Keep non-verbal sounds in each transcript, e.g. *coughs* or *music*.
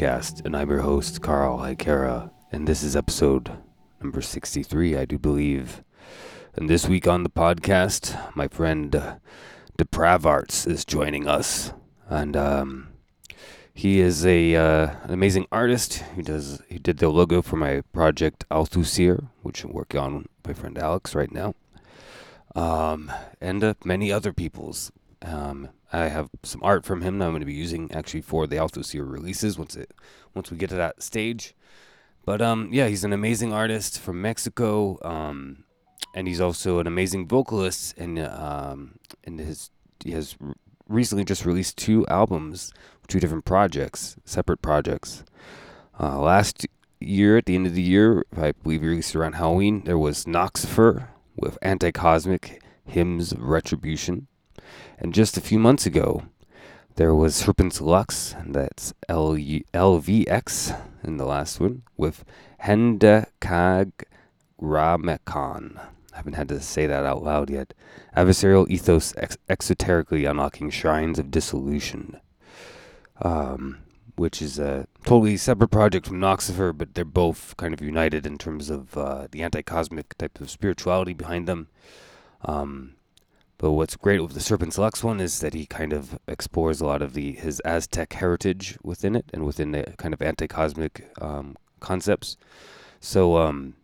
Podcast, and I'm your host, Carl Hikera, and this is episode number 63, I do believe. And this week on the podcast, my friend uh, Depravarts is joining us, and um, he is a uh, an amazing artist. He does he did the logo for my project Althusir, which I'm working on with my friend Alex right now, um, and uh, many other people's. Um, I have some art from him that I'm going to be using actually for the Althusir releases once it once we get to that stage. But um, yeah, he's an amazing artist from Mexico. Um, and he's also an amazing vocalist and um and his he has recently just released two albums two different projects separate projects uh, last year at the end of the year i believe released around halloween there was noxifer with anti-cosmic hymns of retribution and just a few months ago there was Serpens Lvx and that's L- lvx in the last one with hendekag Ramekon. I haven't had to say that out loud yet. Adversarial ethos ex- exoterically unlocking shrines of dissolution. Um, which is a totally separate project from Noxifer, but they're both kind of united in terms of uh, the anti cosmic type of spirituality behind them. Um, but what's great with the Serpens Lvx one is that he kind of explores a lot of the his Aztec heritage within it and within the kind of anti cosmic um, concepts. So um,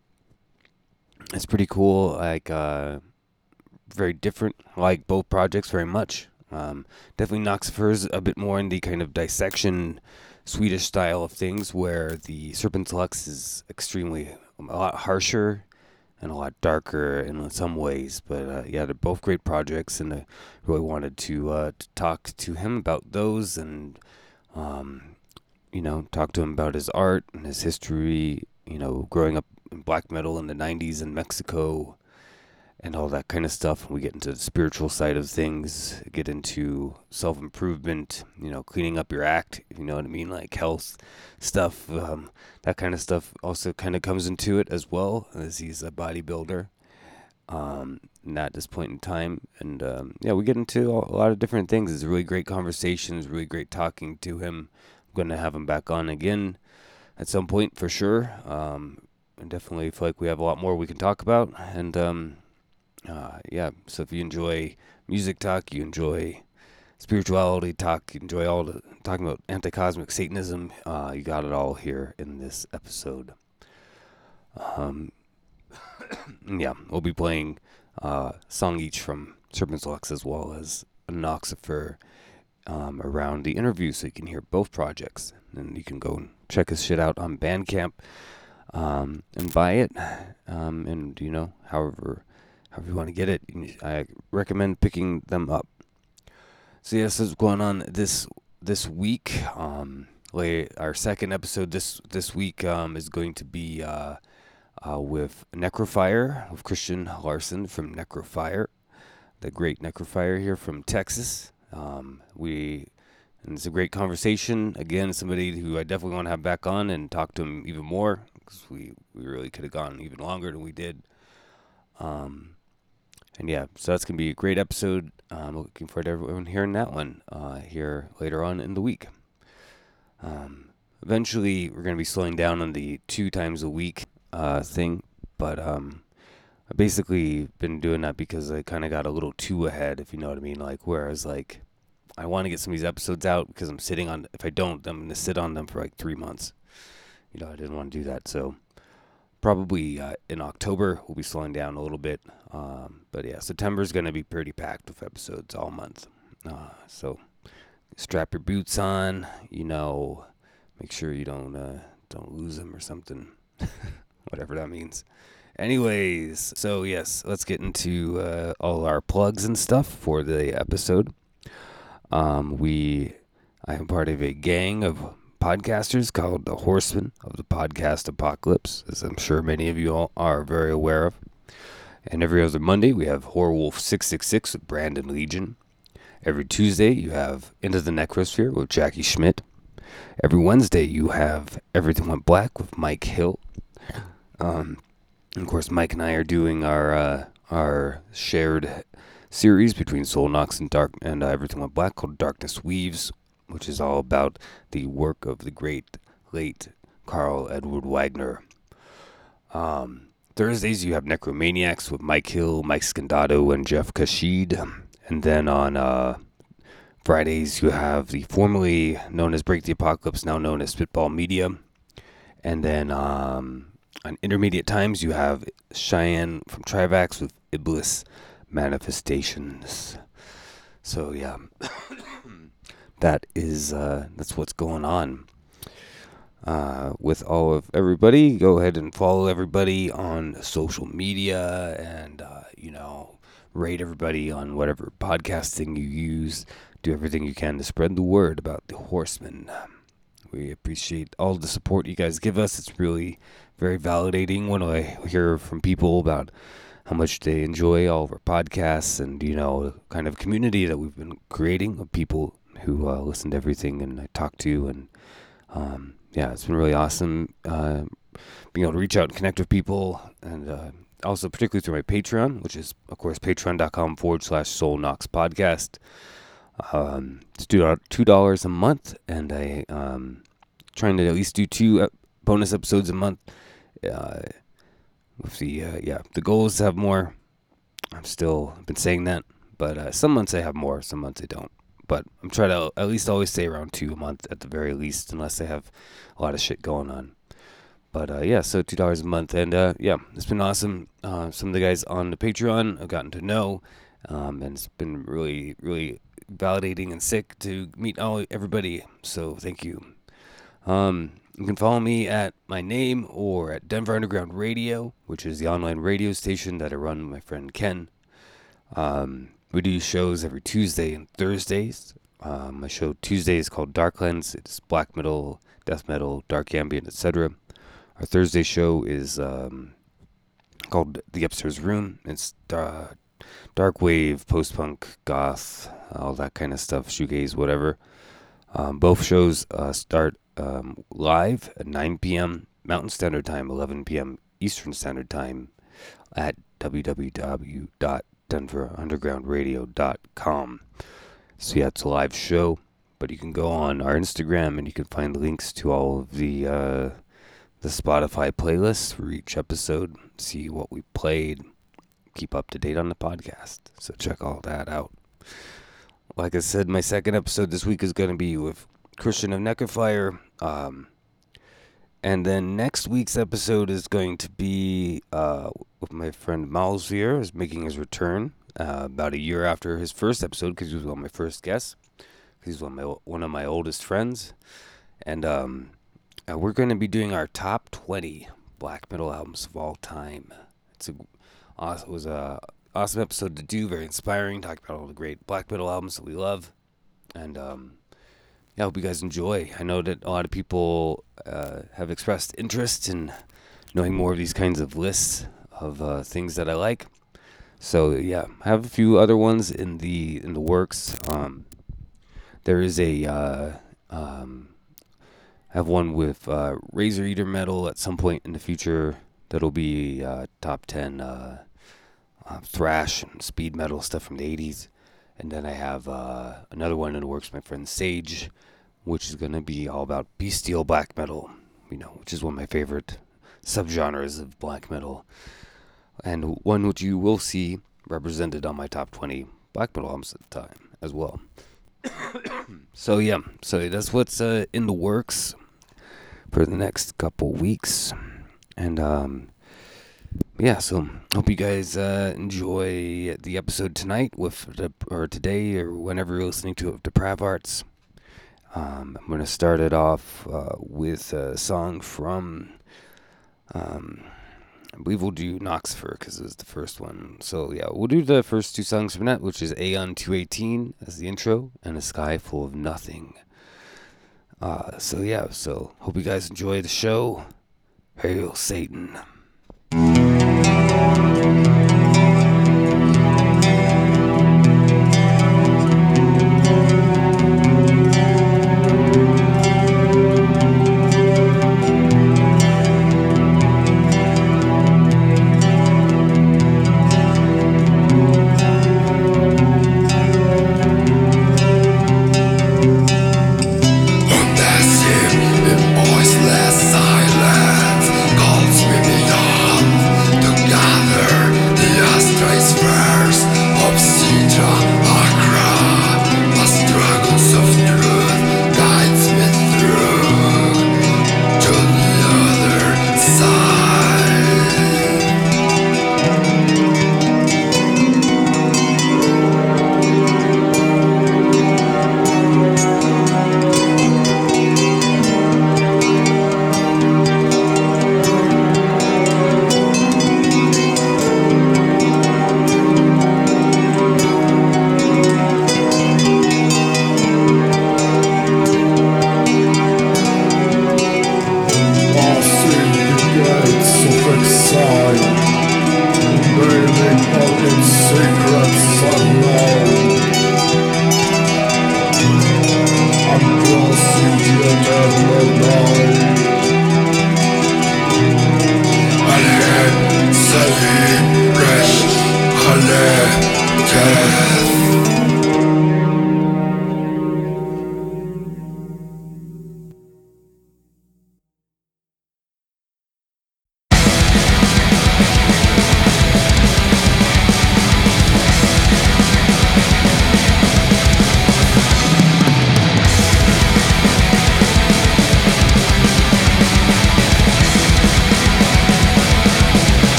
it's pretty cool. Like uh, very different. Like both projects very much. Um, definitely Noxifer's a bit more in the kind of dissection Swedish style of things, where the Serpens Lvx is extremely a lot harsher and a lot darker in some ways. But uh, yeah, they're both great projects, and I really wanted to uh, to talk to him about those and um, you know talk to him about his art and his history. You know, growing up in black metal in the 90s in Mexico and all that kind of stuff. We get into the spiritual side of things, get into self improvement, you know, cleaning up your act, you know what I mean? Like health stuff, um, that kind of stuff also kind of comes into it as well, as he's a bodybuilder. Um, at this point in time, and um, yeah, we get into a lot of different things. It's really great conversation. It's really great talking to him. I'm going to have him back on again at some point for sure. Um, I definitely feel like we have a lot more we can talk about. And um, uh, yeah, so if you enjoy music talk, you enjoy spirituality talk, you enjoy all the talking about anti cosmic Satanism, uh, you got it all here in this episode. Um, *coughs* yeah, we'll be playing uh, song each from Serpens Lvx as well as Noxifer um, around the interview, so you can hear both projects, and you can go and check his shit out on Bandcamp um, and buy it. Um, and you know, however, however you want to get it, I recommend picking them up. So yes, what's going on this this week. Um, our second episode this this week um, is going to be uh, uh, with Necrofier with Christian Larson from Necrofier, the great Necrofier here from Texas. Um, we and it's a great conversation. Again, somebody who I definitely want to have back on and talk to him even more because we, we really could have gone even longer than we did. Um, and yeah, so that's to be a great episode. I'm looking forward to everyone hearing that one uh, here later on in the week. Um, eventually, we're going to be slowing down on the two times a week uh, thing, but um, I basically been doing that because I kind of got a little too ahead, if you know what I mean. Like, whereas, like, I want to get some of these episodes out because I'm sitting on, if I don't, I'm to sit on them for like three months you know, I didn't want to do that. So probably uh, in October we'll be slowing down a little bit. Um, but yeah, September is going to be pretty packed with episodes all month. Uh, so strap your boots on. You know, make sure you don't uh, don't lose them or something, *laughs* whatever that means. Anyways, so yes, let's get into uh, all our plugs and stuff for the episode. Um, we, I am part of a gang of podcasters called the Horsemen of the Podcast Apocalypse, as I'm sure many of you all are very aware of. And every other Monday, we have Horror Wolf 666 with Brandon Legion. Every Tuesday, you have Into the Necrosphere with Jackie Schmidt. Every Wednesday, you have Everything Went Black with Mike Hill. Um, of course, Mike and I are doing our uh, our shared series between Sol Nox and Dark and uh, Everything Went Black called Darkness Weaves, which is all about the work of the great late Karl Edward Wagner. Um, Thursdays you have Necromaniacs with Mike Hill, Mike Scandato, and Jeff Kashid. And then on uh, Fridays you have the formerly known as Break the Apocalypse, now known as Spitball Media. And then um, on intermediate times you have Cheyenne from Trivax with Iblis Manifestations. So yeah, *coughs* that is uh, that's what's going on uh, with all of everybody. Go ahead and follow everybody on social media, and uh, you know, rate everybody on whatever podcasting you use. Do everything you can to spread the word about the Horsemen. We appreciate all the support you guys give us. It's really very validating when I hear from people about how much they enjoy all of our podcasts and you know kind of community that we've been creating of people who uh, listen to everything and I talk to and um, yeah it's been really awesome uh, being able to reach out and connect with people and uh, also particularly through my Patreon which is of course patreon.com forward slash Sol Nox podcast um, it's two dollars a month and I um trying to at least do two bonus episodes a month uh, with the uh, yeah, the goal is to have more. I'm still been saying that, but uh, some months I have more, some months I don't. But I'm trying to at least always stay around two a month at the very least, unless I have a lot of shit going on. But uh, yeah, so two dollars a month, and uh, yeah, it's been awesome. Uh, some of the guys on the Patreon I've gotten to know, um, and it's been really, really validating and sick to meet all everybody. So thank you. Um, you can follow me at my name or at Denver Underground Radio, which is the online radio station that I run with my friend Ken. Um, we do shows every Tuesday and Thursdays. Um, my show Tuesday is called Darklands. It's black metal, death metal, dark ambient, etc. Our Thursday show is um, called The Upstairs Room. It's uh, dark wave, post punk, goth, all that kind of stuff, shoegaze, whatever. Um, both shows uh, start um, live at 9 p.m. Mountain Standard Time, 11 p.m. Eastern Standard Time at www.denverundergroundradio.com. So yeah, it's a live show, but you can go on our Instagram and you can find links to all of the uh, the Spotify playlists for each episode. See what we played. Keep up to date on the podcast. So check all that out. Like I said, my second episode this week is going to be with Christian of Necrofier. Um, and then next week's episode is going to be uh, with my friend Malsvier is making his return uh, about a year after his first episode because he was one of my first guests. He's one of my one of my oldest friends, and um, uh, we're going to be doing our top twenty black metal albums of all time. It's a it was a awesome episode to do, very inspiring. Talk about all the great black metal albums that we love, and um, yeah, I hope you guys enjoy. I know that a lot of people uh, have expressed interest in knowing more of these kinds of lists of uh, things that I like. So yeah, I have a few other ones in the in the works. Um, there is a uh, um, I have one with uh, Razor Eater metal at some point in the future. That'll be uh, top ten uh, thrash and speed metal stuff from the '80s. And then I have uh, another one in the works, my friend Sage, which is going to be all about bestial black metal, you know, which is one of my favorite subgenres of black metal. And one which you will see represented on my top 20 black metal albums at the time as well. *coughs* so, yeah, so that's what's uh, in the works for the next couple weeks. And, um, yeah, so hope you guys uh, enjoy the episode tonight with the, or today or whenever you're listening to it, Depravarts. Um, I'm gonna start it off uh, with a song from, um, I believe we'll do Noxifer because it was the first one. So yeah, we'll do the first two songs from that, which is Aeon 218 as the intro and A Sky Full of Nothing. Uh, so yeah, so hope you guys enjoy the show. Hail Satan. Música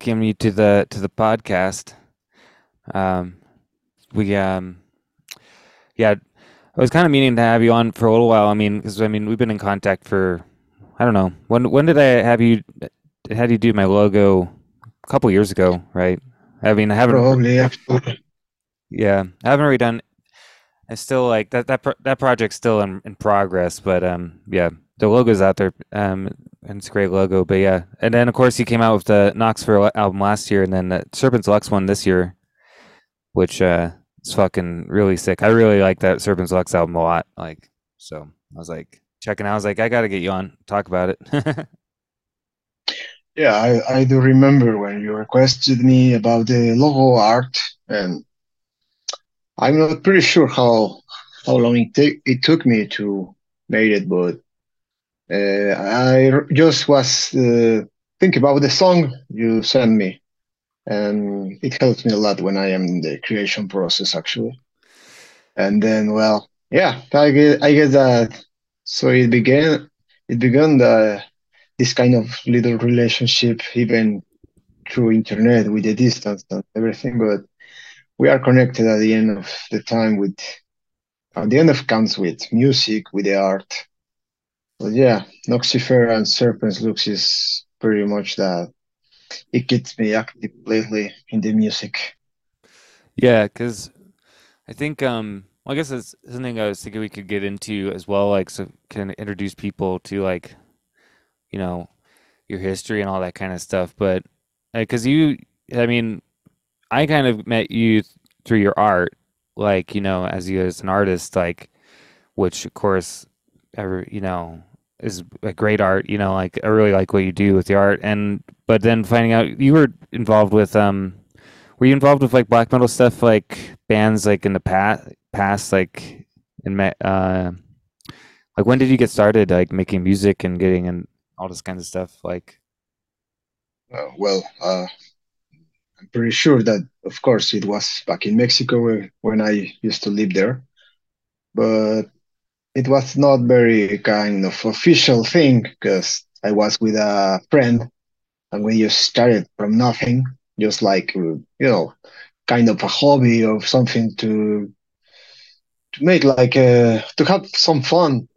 welcome you to the to the podcast. Um, we um, yeah, I was kind of meaning to have you on for a little while. I mean, because I mean, we've been in contact for I don't know when when did I have you had you do my logo a couple years ago, right? I mean, I haven't probably after. yeah, I haven't really done. I still like that that pro- that project's still in, in progress, but um, yeah, the logo's out there. Um, and it's a great logo, but yeah, and then of course he came out with the Noxifer album last year, and then the Serpens Lvx one this year, which uh is fucking really sick. I really like that Serpens Lvx album a lot. Like, so I was like checking. out. I was like, I got to get you on, talk about it. *laughs* Yeah, I, I do remember when you requested me about the logo art, and I'm not pretty sure how how long it, it took me to make it, but uh, I just was uh, thinking about the song you sent me, and it helps me a lot when I am in the creation process, actually. And then, well, yeah, I get I get that. So it began it began the this kind of little relationship, even through internet with the distance and everything. But we are connected at the end of the time with at the end of comes with music, with the art. But yeah, Noxifer and Serpens Lvx is pretty much that. It gets me active lately in the music. yeah, because I think um, well, I guess that's something I was thinking we could get into as well, like so can introduce people to like you know your history and all that kind of stuff. But because you, I mean, I kind of met you th- through your art, like you know, as you as an artist, like which of course, ever you know, is a great art. You know, like I really like what you do with the art, and but then finding out you were involved with um, were you involved with like black metal stuff, like bands like in the past, past like in uh, like when did you get started like making music and getting and all this kind of stuff? Like, Uh, well, uh, I'm pretty sure that, of course, it was back in Mexico when I used to live there, but it was not very kind of official thing because I was with a friend and we just started from nothing, just like you know, kind of a hobby or something to to make like uh, to have some fun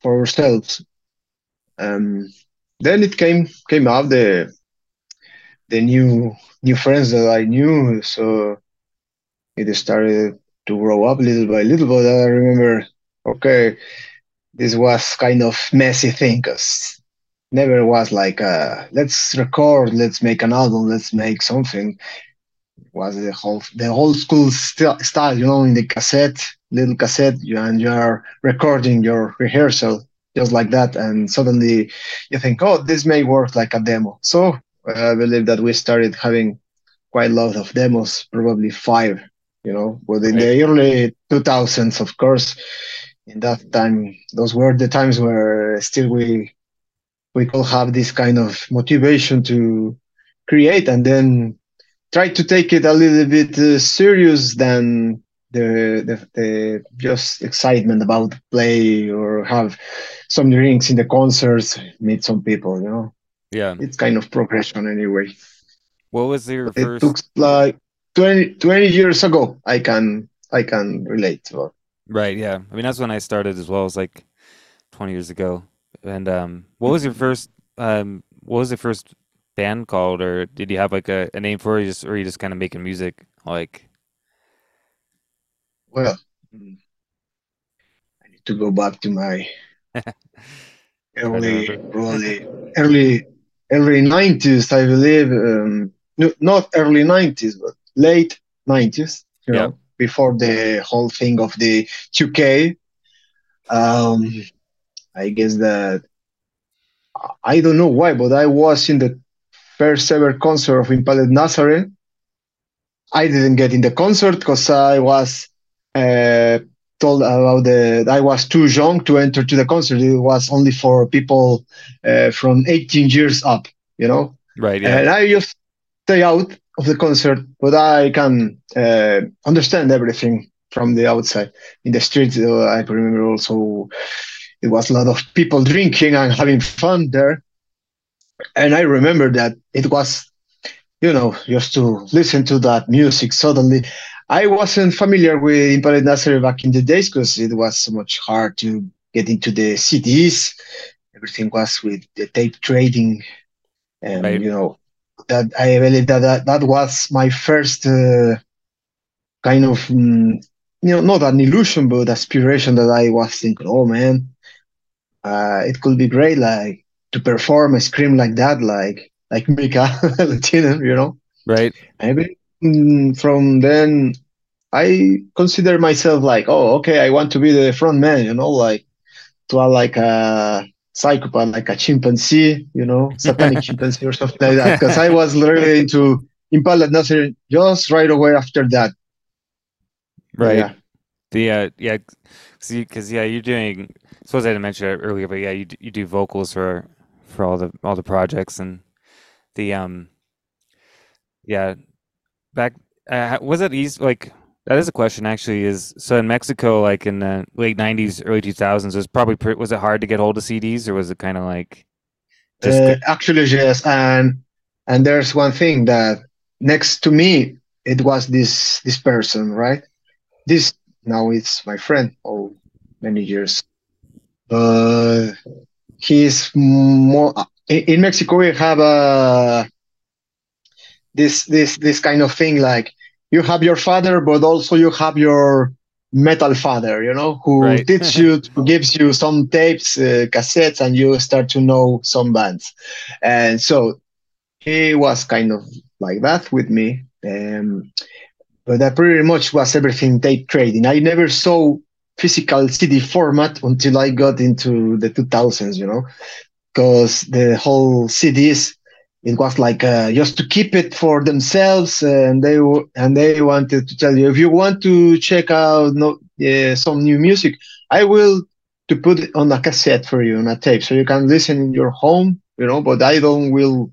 for ourselves. Um, then it came came out the the new new friends that I knew, so it started to grow up little by little. But I remember, okay, this was kind of messy thing, cause never was like uh, let's record, let's make an album, let's make something. It was the whole the old school st- style, you know, in the cassette, little cassette, you, and you're recording your rehearsal just like that, and suddenly you think, oh, this may work like a demo. So uh, I believe that we started having quite a lot of demos, probably five, you know, but in right? the early 2000s, of course, in that time, those were the times where still we we could have this kind of motivation to create and then try to take it a little bit uh, serious than the, the the just excitement about play or have some drinks in the concerts, meet some people. You know, Yeah. it's kind of progression anyway. What was your But it took like 20, 20 years ago. I can I can relate to it. Right. Yeah. I mean, that's when I started as well. It was like 20 years ago. And um, what was your first? Um, what was the first band called, or did you have like a, a name for it, just or you just kind of making music? Like, Well, I need to go back to my *laughs* early, probably early, early 90s, I believe. Um, no, not early 90s, but late 90s, you Yeah. know, before the whole thing of the 2K. Um, I guess that I don't know why, but I was in the first ever concert of Impaled Nazarene. I didn't get in the concert because I was uh, told about the I was too young to enter to the concert. It was only for people uh, from 18 years up, you know. Right. Yeah. And I just stay out of the concert, but I can uh, understand everything from the outside. In the streets, uh, I remember also it was a lot of people drinking and having fun there. and I remember that it was, you know, just to listen to that music suddenly. I wasn't familiar with Impaled Nazarene back in the days because it was so much hard to get into the CDs. Everything was with the tape trading, and Right. you know that I believe that that, that was my first uh, kind of mm, you know not an illusion but aspiration that I was thinking, oh man, uh, it could be great like to perform a scream like that, like like Mika *laughs* Luttinen, you know. Right. Maybe mm, from then I consider myself like, oh, okay, I want to be the front man, you know, like to act like a psychopath, like a chimpanzee, you know, satanic *laughs* chimpanzee or something like that. Because I was literally into Impaled Nazarene just right away after that. Right. Yeah. The uh yeah, because yeah, you're doing. I suppose I didn't mention it earlier, but yeah, you you do vocals for for all the all the projects and the um yeah back uh, was it easy like that is a question actually is so in Mexico like in the late 90s early 2000s was probably was it hard to get hold of CDs or was it kind of like just Uh, actually, yes, and and there's one thing that next to me it was this this person, right? This now it's my friend. Oh, many years. But he's more in, in Mexico. We have a this this this kind of thing like you have your father, but also you have your metal father, you know, who Right. teaches you, who gives you some tapes, uh, cassettes, and you start to know some bands. And so he was kind of like that with me. Um, but that pretty much was everything tape trading. I never saw physical CD format until I got into the 2000s, you know, because the whole CDs it was like uh, just to keep it for themselves, and they w- and they wanted to tell you if you want to check out no, uh, some new music, I will to put it on a cassette for you on a tape, so you can listen in your home, you know. But I don't will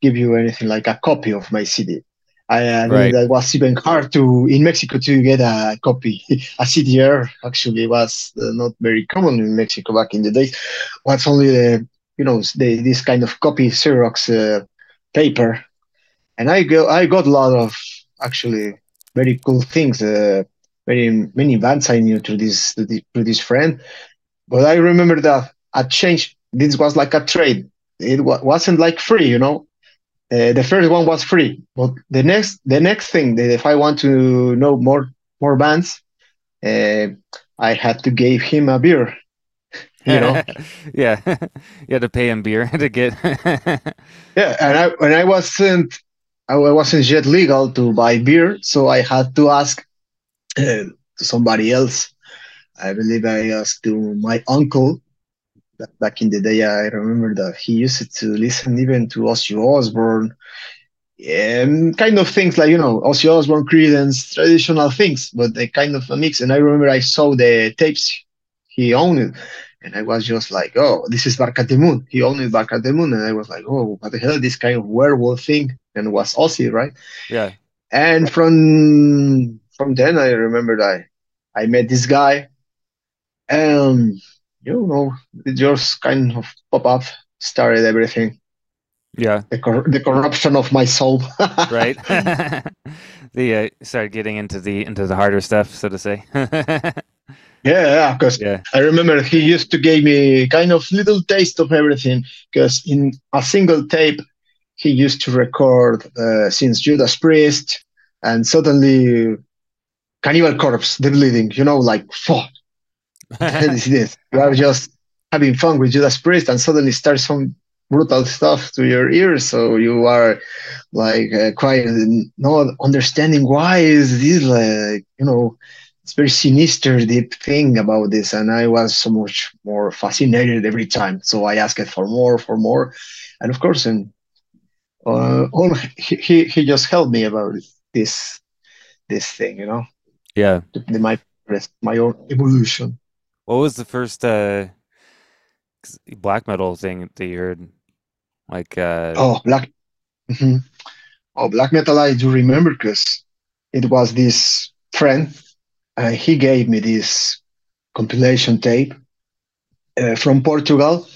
give you anything like a copy of my CD. I, I Right. that was even hard to in Mexico to get a copy. *laughs* A CDR actually was uh, not very common in Mexico back in the days. Was only the you know the, this kind of copy Xerox uh, paper, and I go I got a lot of actually very cool things. Uh, very many bands I knew through this through this friend, but I remember that I changed. This was like a trade. It wa- wasn't like free, you know. Uh, the first one was free, but the next the next thing that if I want to know more more bands, uh, I had to give him a beer. You know, *laughs* yeah *laughs* you had to pay him beer *laughs* to get yeah. And I when I wasn't I wasn't yet legal to buy beer, so I had to ask uh, to somebody else. I believe I asked to my uncle. Back in the day, I remember that he used to listen even to Ozzy Osbourne, um, kind of things like you know Ozzy Osbourne, Creedence, traditional things, but they kind of a mix. And I remember I saw the tapes he owned, and I was just like, "Oh, this is Bark at the Moon." He owned Bark at the Moon, and I was like, "Oh, what the hell? This kind of werewolf thing?" And it was Ozzy, right? yeah And from from then, I remembered I I met this guy, and you know, it just kind of pop up, started everything. yeah The cor- the corruption of my soul. *laughs* right *laughs* the uh, started getting into the into the harder stuff so to say *laughs* Yeah, yeah, because yeah I remember he used to give me kind of little taste of everything. Because in a single tape, he used to record uh, since Judas Priest, and suddenly Cannibal Corpse, The Bleeding. You know, like fuck, *laughs* is this? You are just having fun with Judas Priest, and suddenly starts some brutal stuff to your ears. So you are like uh, quite not understanding why is this like you know it's very sinister deep thing about this and i was so much more fascinated every time. So i asked for more for more and of course and uh, all he, he just helped me about this this thing you know? Yeah. My my own evolution. What was the first uh black metal thing that you heard? Like uh oh black mhm. oh black metal i do remember because it was this friend uh, he gave me this compilation tape uh, from portugal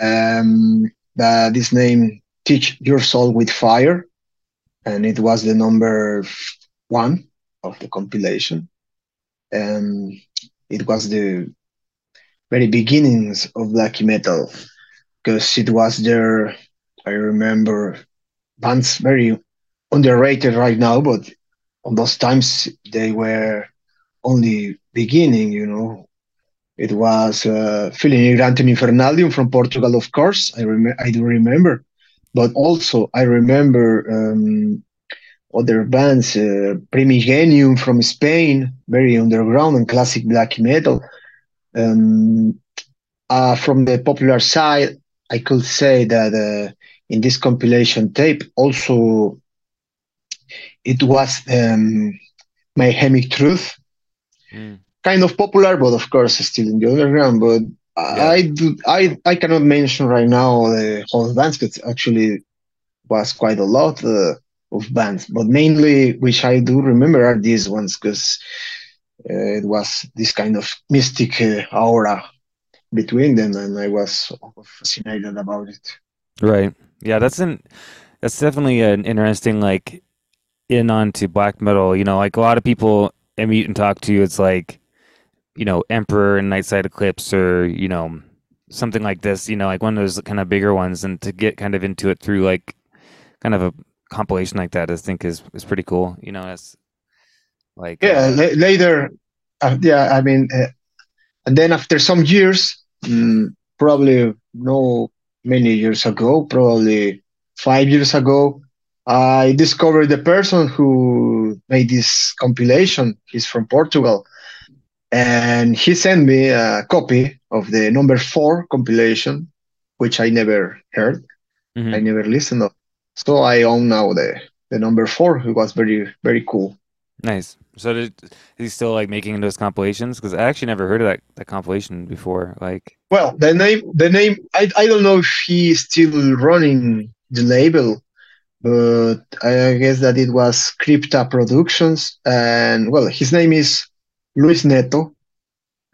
um, that this name Teach Your Soul with Fire, and it was the number one of the compilation. And it was the very beginnings of black metal because it was there. I remember bands very underrated right now, but on those times they were only beginning, you know. It was uh, Filii Nigrantium Infernalium from Portugal, of course. I rem- I do remember, but also I remember um, other bands, uh, Primigenium from Spain, very underground and classic black metal. Um, uh, from the popular side, I could say that uh, in this compilation tape, also it was um, Mayhemic Truth, mm. kind of popular, but of course still in the underground. But yeah. I do, I I cannot mention right now the whole bands, but actually was quite a lot uh, of bands. But mainly, which I do remember, are these ones because uh, it was this kind of mystic uh, aura between them, and I was fascinated about it. Right. Yeah, that's an that's definitely an interesting like in onto black metal. You know, like a lot of people I meet and talk to, you, it's like you know Emperor and Nightside Eclipse, or you know something like this. You know, like one of those kind of bigger ones, and to get kind of into it through like kind of a compilation like that, I think is is pretty cool. You know, it's like yeah. Uh, la- later, uh, yeah. I mean, uh, and then after some years, mm, probably no many years ago, probably five years ago, I discovered the person who made this compilation. He's from Portugal. And he sent me a copy of the number four compilation, which I never heard. Mm-hmm. I never listened to. So I own now the, the number four. It was very, very cool. Nice. So did, is he still like making those compilations? Because I actually never heard of that, that compilation before. Like, well, the name, the name, I, I don't know if he's still running the label, but I guess that it was Crypta Productions, and well, his name is Luis Neto.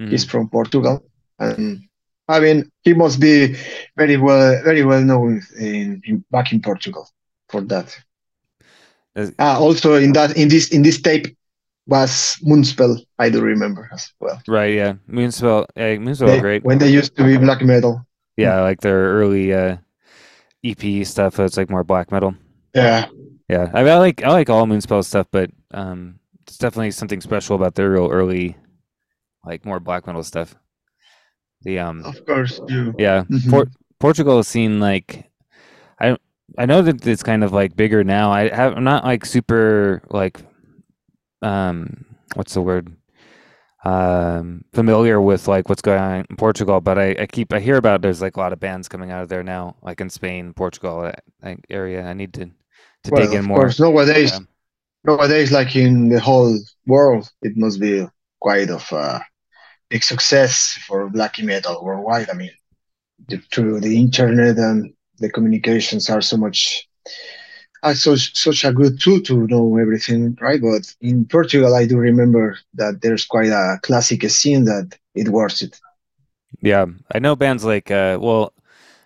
Mm-hmm. He's from Portugal, and I mean, he must be very well, very well known in, in back in Portugal for that. Uh, also in that in this in this tape was Moonspell. I do remember as well. Right. Yeah. Moonspell. Yeah, Moonspell. They, great. When they used to be black metal. Yeah, like their early uh, EP stuff. It's like more black metal. Yeah. Yeah. I, mean, I like I like all Moonspell stuff, but um, it's definitely something special about their real early, like more black metal stuff. The um. Of course. You. Yeah. Mm-hmm. Por- Portugal has seen like, I I know that it's kind of like bigger now. I have I'm not like super like um what's the word um familiar with like what's going on in Portugal, but I, I keep I hear about there's like a lot of bands coming out of there now, like in Spain, Portugal like, area. I need to to well, dig in more. Course, nowadays, yeah. nowadays, like in the whole world, it must be quite of a big success for black metal worldwide. I mean, the, through the internet and the communications are so much uh, such such a good tool to know everything, right? But in Portugal, I do remember that there's quite a classic scene that it worth it. Yeah, I know bands like uh, well,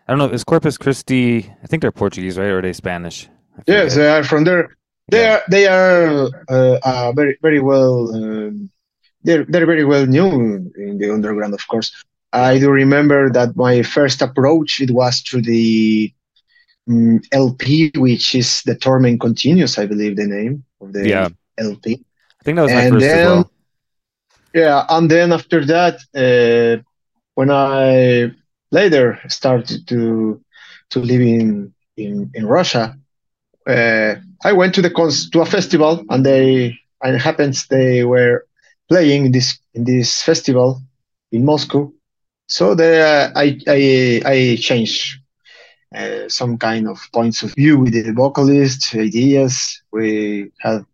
I don't know, is Corpus Christii? I think they're Portuguese, right, or are they Spanish? Yes, they are from there. They yeah. are they are uh, very very well. Um, they're they're very well known in the underground, of course. I do remember that my first approach it was through the um, LP, which is the Torment Continues, I believe the name of the yeah. LP. I think that was my first then, as well. Yeah, and then after that, uh, when I later started to to live in in, in Russia, uh, I went to the cons- to a festival, and they and it happens they were playing this in this festival in Moscow. So they, uh, I I I changed uh, some kind of points of view with the vocalist, ideas. We had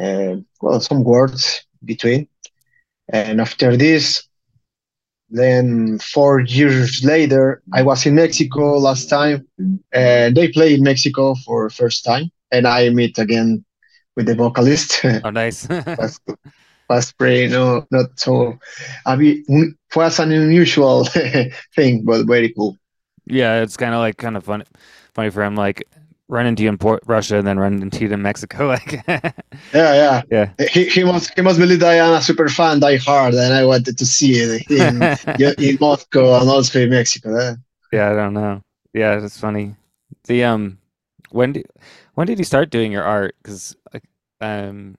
uh, well some words between, and after this, then four years later, I was in Mexico last time, and they played in Mexico for first time, and I meet again with the vocalist. Oh, nice. was, was pretty no not so. I mean, was an unusual *laughs* thing, but very cool. Yeah, it's kind of like kind of funny, funny for him. Like run into you in Port- Russia and then run into you in Mexico. *laughs* Like, yeah, yeah, yeah. He, he must he must believe that I'm a super fan, die hard, and I wanted to see it *laughs* in in Moscow and also in Mexico. Eh? Yeah, I don't know. Yeah, it's funny. The um, when did when did you start doing your art? Because um,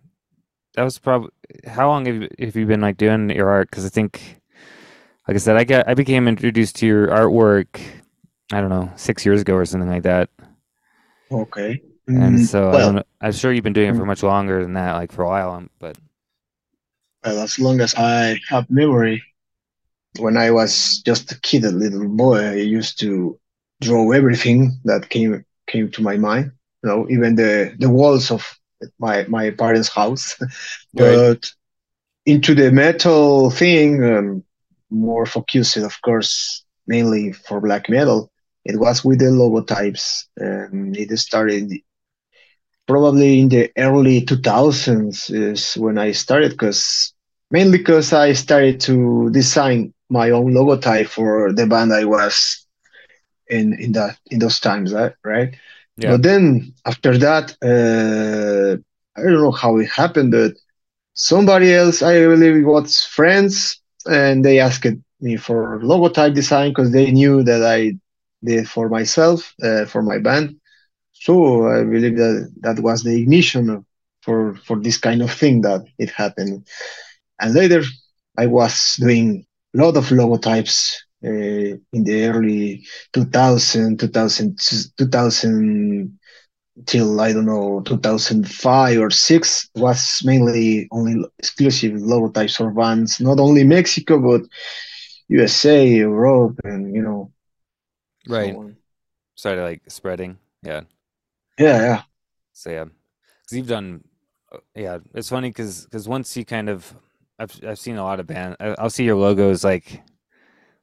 that was probably how long have you, have you been like doing your art? Because I think, like I said, I got I became introduced to your artwork. I don't know, six years ago or something like that. Okay. And Mm, so I well, don't know. I'm sure you've been doing it for mm, much longer than that, like for a while. Um, but well, as long as I have memory, when I was just a kid, a little boy, I used to draw everything that came came to my mind. You know, even the the walls of my my parents' house. *laughs* right, But into the metal thing, um, more focused, of course, mainly for black metal. It was with the logotypes. Um, it started probably in the early 2000s is when I started, because mainly because I started to design my own logotype for the band I was in in that in those times, right? right? yeah, But then after that, uh, I don't know how it happened, but somebody else, I believe it was friends, and they asked me for logotype design because they knew that I did for myself, uh, for my band. So I believe that that was the ignition for for this kind of thing that it happened. And later, I was doing a lot of logotypes uh, in the early 2000, 2000, 2000 till I don't know 2005 or six was mainly only exclusive logotypes for bands, not only Mexico but USA, Europe, and you know right. on. Started like spreading. Yeah. Yeah, yeah. So yeah, because you've done. uh, Yeah, it's funny because because once you kind of, I've I've seen a lot of bands. I, I'll see your logos like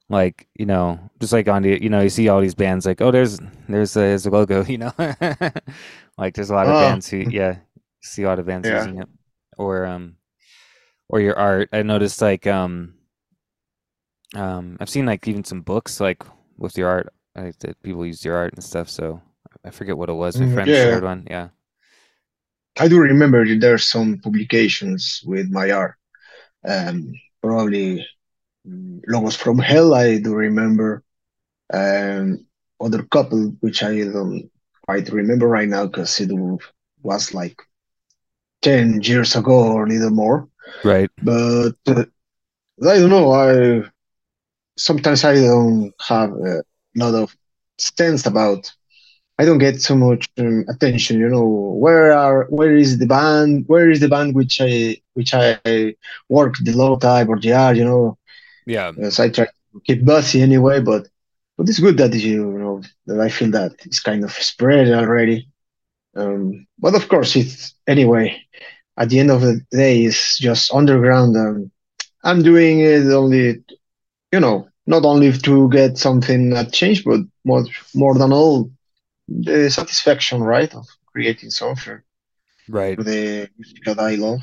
like you know just like on the you know you see all these bands like oh there's there's a, there's a logo *laughs* you know like there's a lot of Oh, bands who yeah see a lot of bands yeah. using it or um or your art. I noticed like um um I've seen like even some books like with your art like that people use your art and stuff. So I forget what it was. My Mm, friend yeah. shared one. Yeah. I do remember that are some publications with my art. Um, probably mm, Logos from Hell, I do remember. Um, other couple, which I don't quite remember right now because it was like 10 years ago or a little more. Right. But uh, I don't know. I sometimes I don't have a lot of sense about. I don't get so much um, attention. You know, where are where is the band? Where is the band which I which I work the low type or the art? You know, Yeah. as I try to keep busy anyway. But but it's good that you, you know that I feel that it's kind of spread already. Um, but of course, it's anyway. At the end of the day, it's just underground. Um, I'm doing it only, you know, not only to get something that changed, but more more than all, the satisfaction, right, of creating something Right. the music that I love.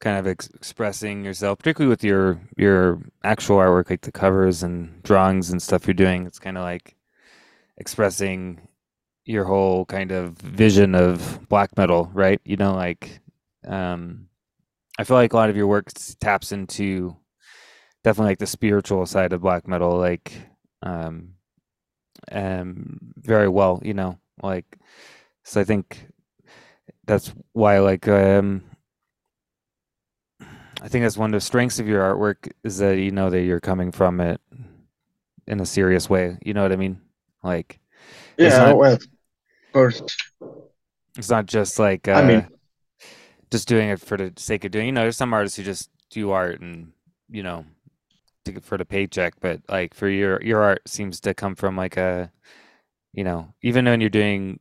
Kind of ex expressing yourself, particularly with your your actual artwork, like the covers and drawings and stuff you're doing. It's kind of like expressing your whole kind of vision of black metal, right? You know, like um I feel like a lot of your work taps into definitely like the spiritual side of black metal, like um um very well, you know, like so I think that's why like um I think that's one of the strengths of your artwork is that you know that you're coming from it in a serious way. You know what I mean? Like Yeah, not well, of course. it's not just like I uh mean, just doing it for the sake of doing. You know, there's some artists who just do art and you know to for the paycheck, but like for your your art seems to come from like a you know even when you're doing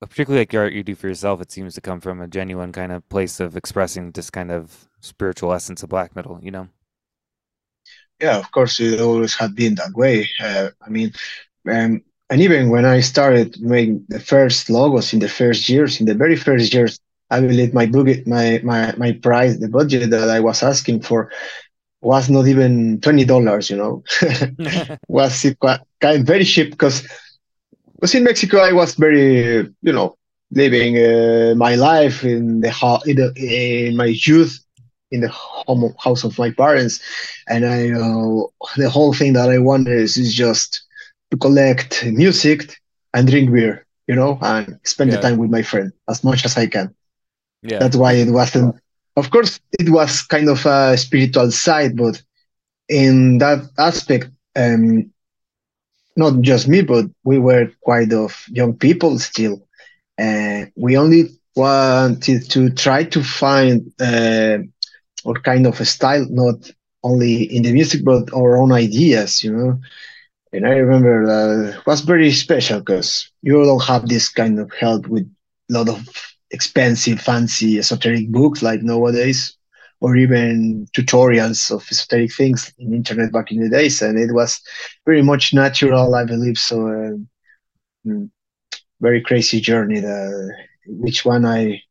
particularly like your art you do for yourself, it seems to come from a genuine kind of place of expressing this kind of spiritual essence of black metal. You know? yeah, of course, it always had been that way. Uh, I mean, um, and even when I started making the first logos in the first years, in the very first years, I believe my budget, my my my price, the budget that I was asking for, was not even twenty dollars. You know, *laughs* *laughs* was it quite, kind of very cheap because was in Mexico. I was very you know living uh, my life in the, in the in my youth in the home house of my parents, and I uh, the whole thing that I wanted is, is just to collect music and drink beer, you know, and spend yeah. the time with my friend as much as I can. Yeah, that's why it wasn't. Of course, it was kind of a spiritual side, but in that aspect, um, not just me, but we were quite of young people still, uh, we only wanted to try to find uh, or kind of a style, not only in the music but our own ideas, you know. And I remember that it was very special because you don't have this kind of help with a lot of expensive, fancy, esoteric books like nowadays, or even tutorials of esoteric things in internet back in the days. And it was very much natural, I believe. So, uh, very crazy journey. The, which one I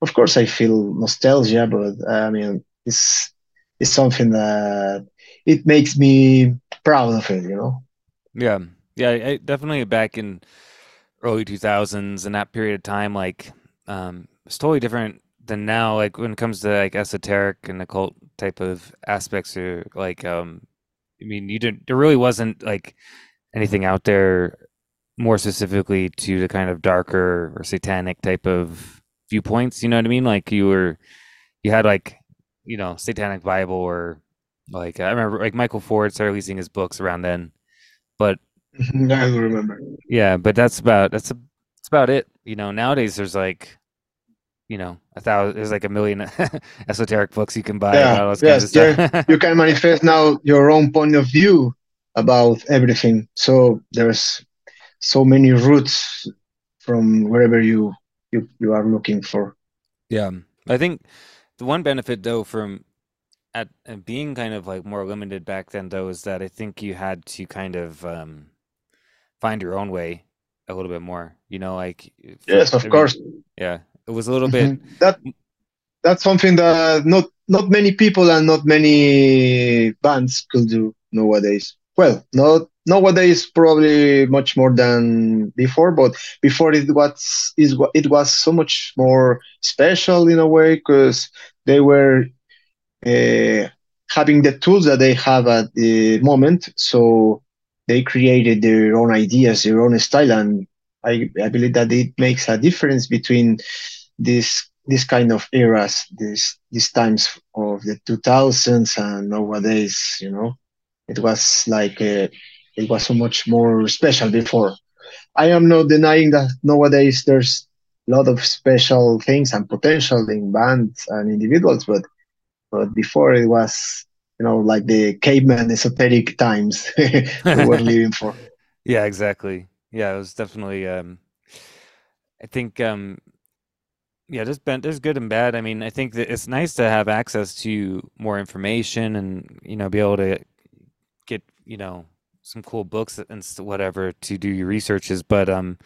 of course I feel nostalgia, but uh, I mean it's it's something that it makes me proud of it, you know. Yeah, yeah, I, definitely back in early two thousands and that period of time, like um, it's totally different than now. Like when it comes to like esoteric and occult type of aspects, or like um, I mean, you didn't. There really wasn't like anything out there more specifically to the kind of darker or satanic type of viewpoints. You know what I mean? Like you were, you had like, you know, Satanic Bible or like I remember like Michael Ford started releasing his books around then, but *laughs* I remember. Yeah, but that's about that's a, that's about it. You know, nowadays there's like, you know, a thousand. There's like a million *laughs* esoteric books you can buy. Yeah, yes, yeah. *laughs* you can manifest now your own point of view about everything. So there's so many routes from wherever you you you are looking for. Yeah, I think the one benefit though from at, at being kind of like more limited back then though is that I think you had to kind of um, find your own way a little bit more. You know, like yes, of I course. Mean, yeah, it was a little bit *laughs* that that's something that not not many people and not many bands could do nowadays. Well, not nowadays probably much more than before but before it was it was so much more special in a way because they were uh, having the tools that they have at the moment so they created their own ideas their own style and i, I believe that it makes a difference between this this kind of eras this these times of the 2000s and nowadays you know it was like uh, it was so much more special before. I am not denying that nowadays there's a lot of special things and potential in bands and individuals, but but before it was you know like the caveman esoteric times *laughs* we were *laughs* living for. Yeah, exactly. Yeah, it was definitely. Um, I think. Um, yeah, there's been there's good and bad. I mean, I think that it's nice to have access to more information and you know be able to get you know some cool books and whatever to do your researches. But um,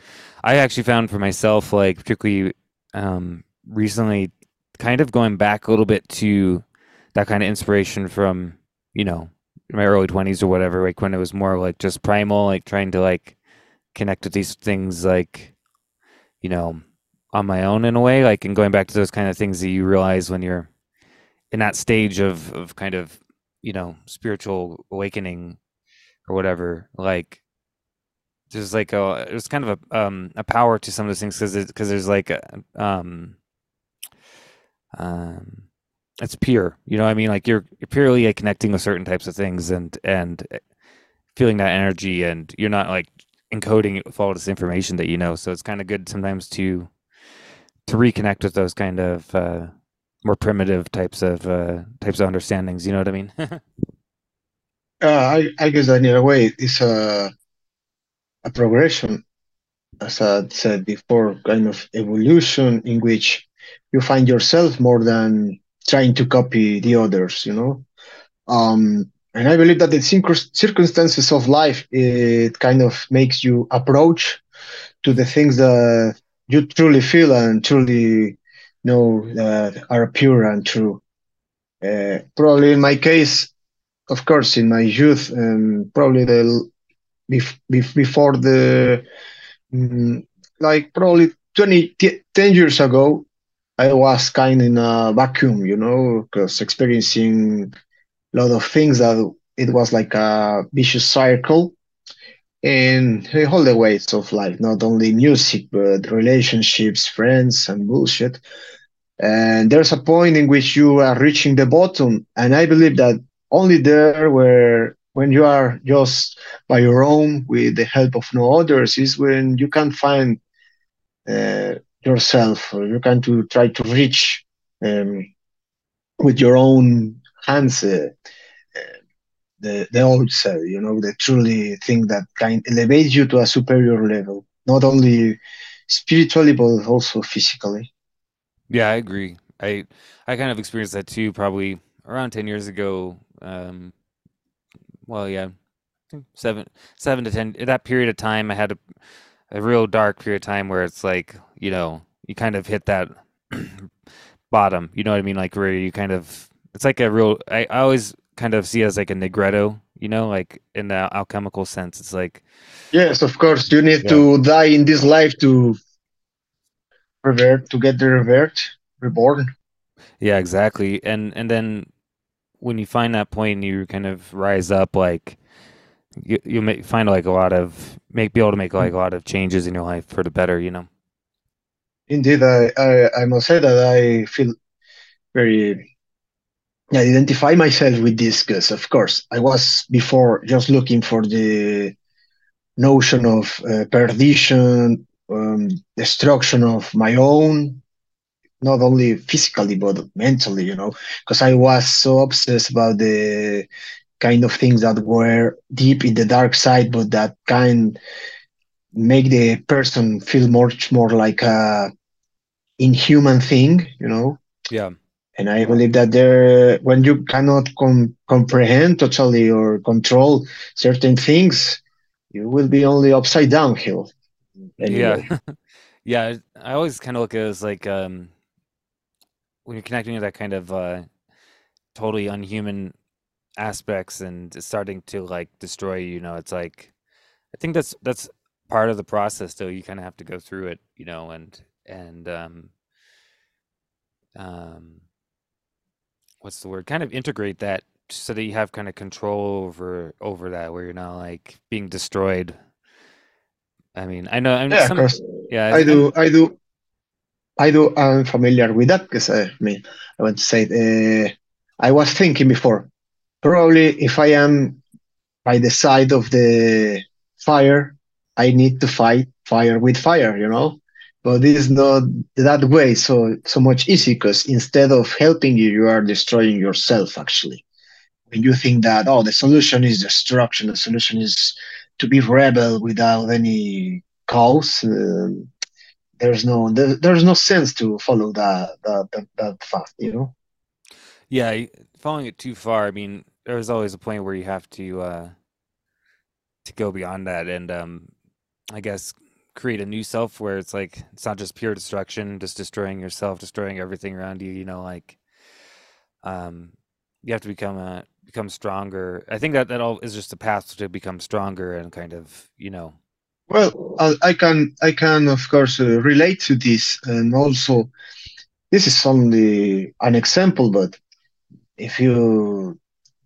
I actually found for myself, like particularly um, recently, kind of going back a little bit to that kind of inspiration from you know my early twenties or whatever, like when it was more like just primal, like trying to like connect with these things, like you know on my own in a way, like and going back to those kind of things that you realize when you're in that stage of of kind of you know spiritual awakening or whatever like there's like a there's kind of a um a power to some of those things because because there's like a, um um it's pure you know what i mean? Like you're, you're purely like, connecting with certain types of things and and feeling that energy and you're not like encoding it with all this information that you know. So it's kind of good sometimes to to reconnect with those kind of uh more primitive types of uh types of understandings you know what i mean *laughs* Uh, I, I guess that in a way it's a a progression, as I said before, kind of evolution in which you find yourself more than trying to copy the others, you know. Um, and I believe that the circumstances of life it kind of makes you approach to the things that you truly feel and truly know that are pure and true. Uh, probably in my case, of course, in my youth, um, probably the bef- bef- before the mm, like probably 20 t- 10 years ago i was kind in a vacuum you know because experiencing a lot of things that it was like a vicious cycle in all the ways of life not only music but relationships friends and bullshit. And there's a point in which you are reaching the bottom and i believe that only there where when you are just by your own with the help of no others is when you can find uh, yourself or you can to try to reach um, with your own hands uh, the the old self you know the truly thing that can elevate you to a superior level not only spiritually but also physically Yeah, I agree. I I kind of experienced that too, probably around 10 years ago. Um, well, yeah, seven seven to 10. In that period of time, I had a, a real dark period of time where it's like, you know, you kind of hit that *clears throat* bottom. You know what I mean? Like where you kind of, it's like a real, I, I always kind of see as like a Nigredo, you know, like in the alchemical sense. It's like, yes of course you need yeah, to die in this life to revert to get the revert reborn yeah, exactly. And and then when you find that point and you kind of rise up, like you you make find like a lot of make be able to make like a lot of changes in your life for the better, you know. indeed I, I i must say that i feel very I identify myself with this because, of course, I was before just looking for the notion of uh, perdition, um, destruction of my own, not only physically but mentally, you know, because I was so obsessed about the kind of things that were deep in the dark side, but that kind make the person feel much more like a inhuman thing, you know, Yeah. And I believe that there, when you cannot com- comprehend totally or control certain things, you will be only upside down hill Yeah. *laughs* Yeah, I always kind of look at it as like um when you're connecting to that kind of uh totally unhuman aspects and it's starting to like destroy you, you know, it's like I think that's that's part of the process though. You kind of have to go through it, you know, and and um um what's the word? Kind of integrate that so that you have kind of control over over that where you're not like being destroyed. I mean, I know I'm Yeah, some yeah, I do, I do, I do. I'm familiar with that because I mean, I want to say, uh, I was thinking before, probably if I am by the side of the fire, I need to fight fire with fire, you know. But it is not that way so so much easy because instead of helping you, you are destroying yourself actually. When you think that oh the solution is destruction, the solution is to be rebel without any cause, um, there's no there, there's no sense to follow that that that, that path, you know. Yeah, following it too far, I mean, there's always a point where you have to uh to go beyond that and um I guess create a new self where it's like it's not just pure destruction, just destroying yourself, destroying everything around you, you know, like um you have to become a become stronger. I think that that all is just a path to become stronger and kind of, you know. Well, I, can I can of course uh, relate to this, and also this is only an example, but if you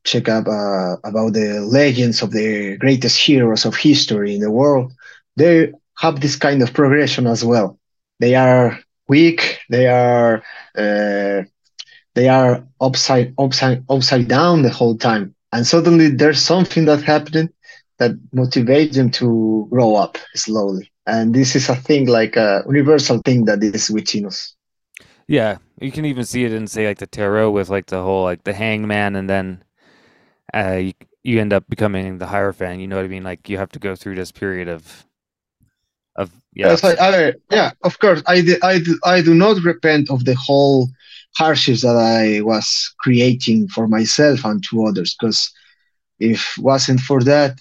check up uh, about the legends of the greatest heroes of history in the world, they have this kind of progression as well. They are weak, they are uh, they are upside upside upside down the whole time, and suddenly there's something that happened that motivates them to grow up slowly. And this is a thing like a universal thing that is within us. Yeah, you can even see it in say like the tarot with like the whole like the hangman and then uh you, you end up becoming the hierophant, you know what I mean? Like you have to go through this period of of yeah, Yes, I, I yeah, of course, I, do- I, do, I do not repent of the whole hardships that I was creating for myself and to others, because if wasn't for that,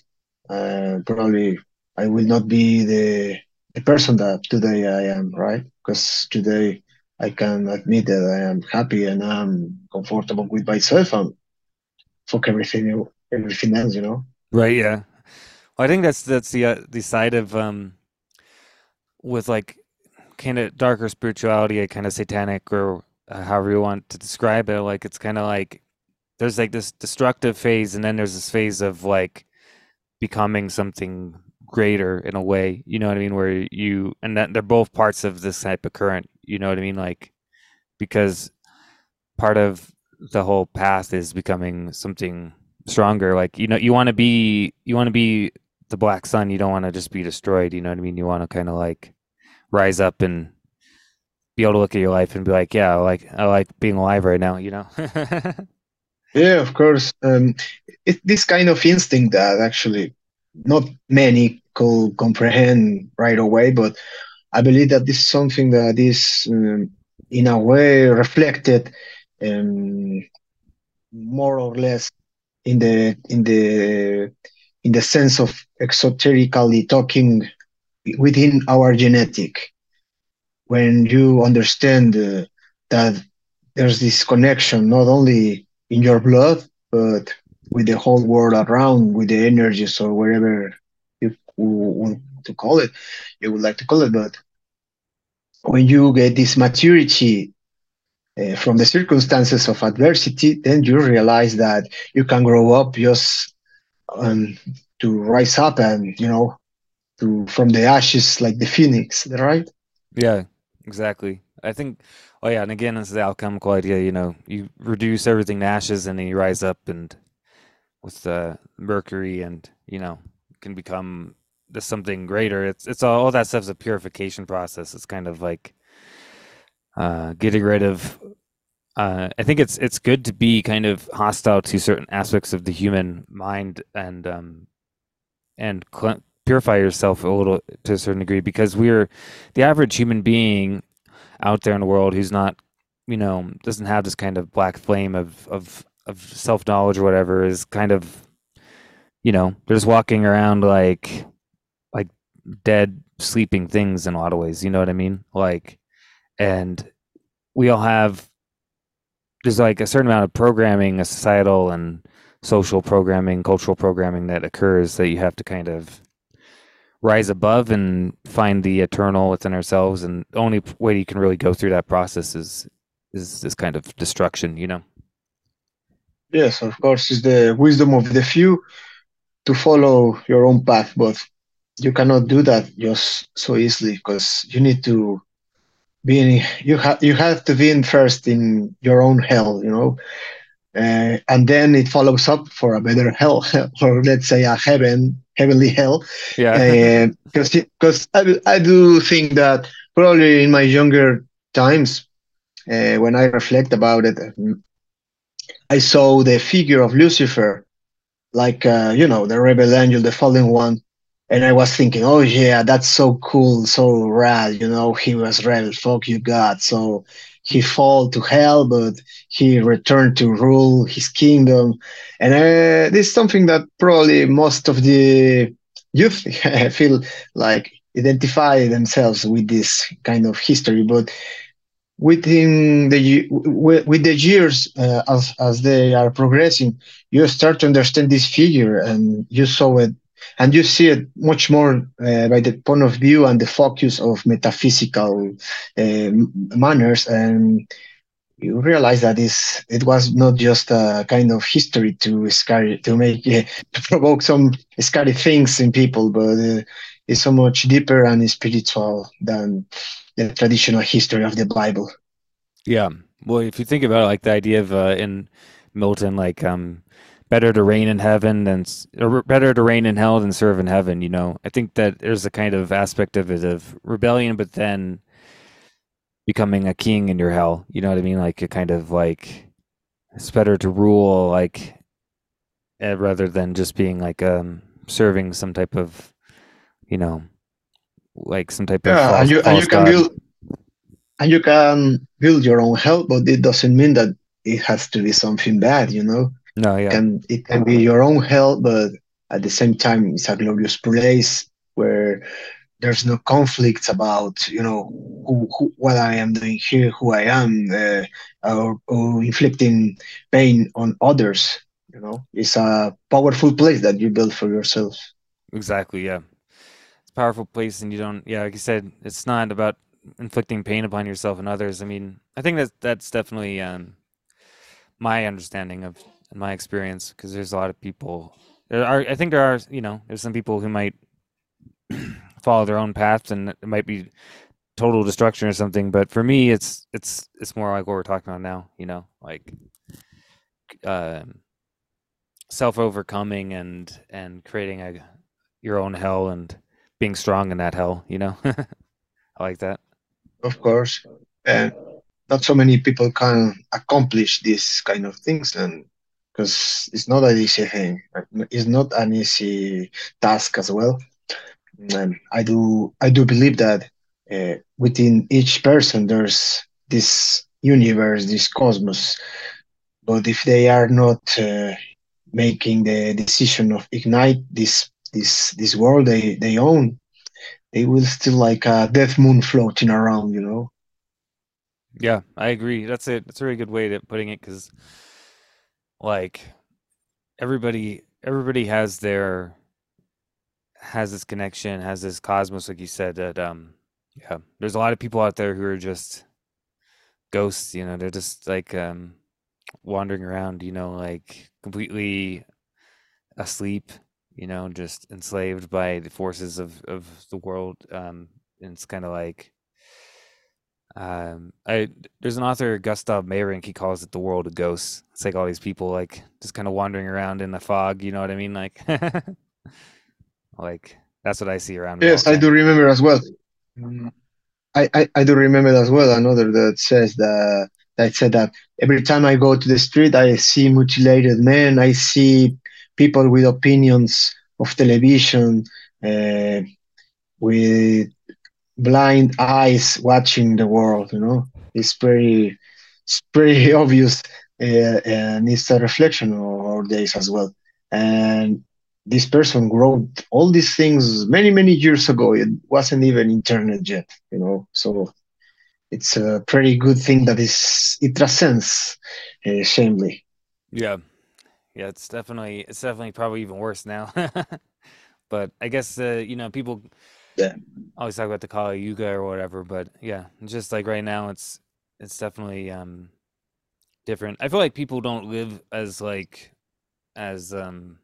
uh, probably I will not be the the person that today I am, right? Because today I can admit that I am happy and I'm comfortable with myself and fuck everything everything else, you know. Right. Yeah. Well, I think that's that's the uh, the side of um with like kind of darker spirituality, a kind of satanic or uh, however you want to describe it. Like it's kind of like there's like this destructive phase, and then there's this phase of like becoming something greater in a way. You know what I mean? Where you and that they're both parts of this type of current. You know what I mean? Like because part of the whole path is becoming something stronger. Like you know, you want to be you want to be the black sun. You don't want to just be destroyed. You know what I mean? You want to kind of like rise up and be able to look at your life and be like, yeah, I like I like being alive right now. You know? *laughs* yeah, of course. Um, this kind of instinct that actually not many could comprehend right away, but I believe that this is something that is, um, in a way, reflected um, more or less in the in the in the sense of exoterically talking within our genetic. When you understand uh, that there's this connection not only in your blood but with the whole world around, with the energies or wherever you want to call it, you would like to call it. But when you get this maturity uh, from the circumstances of adversity, then you realize that you can grow up just um, to rise up and you know to from the ashes like the phoenix, right? Yeah, exactly. I think. Oh yeah, and again, it's the alchemical idea. You know, you reduce everything to ashes, and then you rise up, and with uh, mercury, and you know, can become something greater. It's it's all, all that stuff's a purification process. It's kind of like uh, getting rid of. Uh, I think it's it's good to be kind of hostile to certain aspects of the human mind and um, and cl- purify yourself a little to a certain degree because we're the average human being out there in the world who's not you know doesn't have this kind of black flame of of of self knowledge or whatever is kind of you know they're just walking around like like dead sleeping things in a lot of ways you know what i mean? Like and we all have there's like a certain amount of programming a societal and social programming cultural programming that occurs that you have to kind of rise above and find the eternal within ourselves and the only way you can really go through that process is is this kind of destruction you know? Yes of course it's the wisdom of the few to follow your own path but you cannot do that just so easily because you need to be in, you have you have to be in first in your own hell you know uh, and then it follows up for a better hell or let's say a heaven heavenly hell yeah because uh, because I, I do think that probably in my younger times uh, when i reflect about it i saw the figure of lucifer like uh, you know the rebel angel the fallen one and I was thinking, oh yeah, that's so cool, so rad. You know, he was rebel. Fuck you, God. So he fall to hell, but he returned to rule his kingdom. And uh, this is something that probably most of the youth *laughs* feel like identify themselves with this kind of history. But within the with the years uh, as as they are progressing, you start to understand this figure, and you saw it and you see it much more uh, by the point of view and the focus of metaphysical uh, manners. And you realize that this it was not just a kind of history to scary to make uh, *laughs* to provoke some scary things in people but uh, it's so much deeper and spiritual than the traditional history of the bible. Yeah. Well if you think about it like the idea of uh, in milton like um better to reign in heaven than or better to reign in hell than serve in heaven you know? I think that there's a kind of aspect of it of rebellion but then becoming a king in your hell you know what i mean? Like a kind of like it's better to rule like eh, rather than just being like um serving some type of you know like some type yeah, of false, and you, and you can God. build and you can build your own hell but it doesn't mean that it has to be something bad you know no, yeah. It can it can be your own hell, but at the same time, it's a glorious place where there's no conflicts about you know who, who what I am doing here, who I am, uh, or, or inflicting pain on others. You know, it's a powerful place that you build for yourself. Exactly. Yeah, it's a powerful place, and you don't. Yeah, like you said, it's not about inflicting pain upon yourself and others. I mean, I think that that's definitely um, my understanding of my experience because there's a lot of people. There are, I think there are, you know, there's some people who might *clears throat* follow their own paths and it might be total destruction or something. But for me, it's it's it's more like what we're talking about now. You know, like uh, self overcoming and and creating a your own hell and being strong in that hell. You know, *laughs* I like that. Of course, and not so many people can accomplish these kind of things, and because it's not an easy thing. It's not an easy task as well. And I do I do believe that uh, within each person there's this universe, this cosmos. But if they are not uh, making the decision of ignite this this this world they, they own, they will still like a death moon floating around, you know. Yeah, I agree. That's it. That's a really good way of putting it because, like, everybody everybody has their has this connection, has this cosmos, like you said. That um, yeah, there's a lot of people out there who are just ghosts. You know, they're just like um, wandering around. You know, like completely asleep. You know, just enslaved by the forces of of the world. Um, and it's kind of like um, I there's an author Gustav Meyrink. He calls it the world of ghosts. It's like all these people like just kind of wandering around in the fog. You know what I mean? Like, *laughs* like that's what I see around me. Yes, I do remember as well. Mm, I, I, I do remember as well another that says that that said that every time I go to the street, I see mutilated men. I see people with opinions of television, uh, with blind eyes watching the world. You know, it's pretty it's pretty *laughs* obvious, and it's a reflection of our days as well. And this person wrote all these things many many years ago. It wasn't even internet yet. You know, so it's a pretty good thing that is it transcends uh, shamefully. Yeah, yeah. It's definitely it's definitely probably even worse now. *laughs* but I guess uh, you know people Yeah. always talk about the Kali Yuga or whatever. But yeah, just like right now, it's it's definitely um different. I feel like people don't live as like as um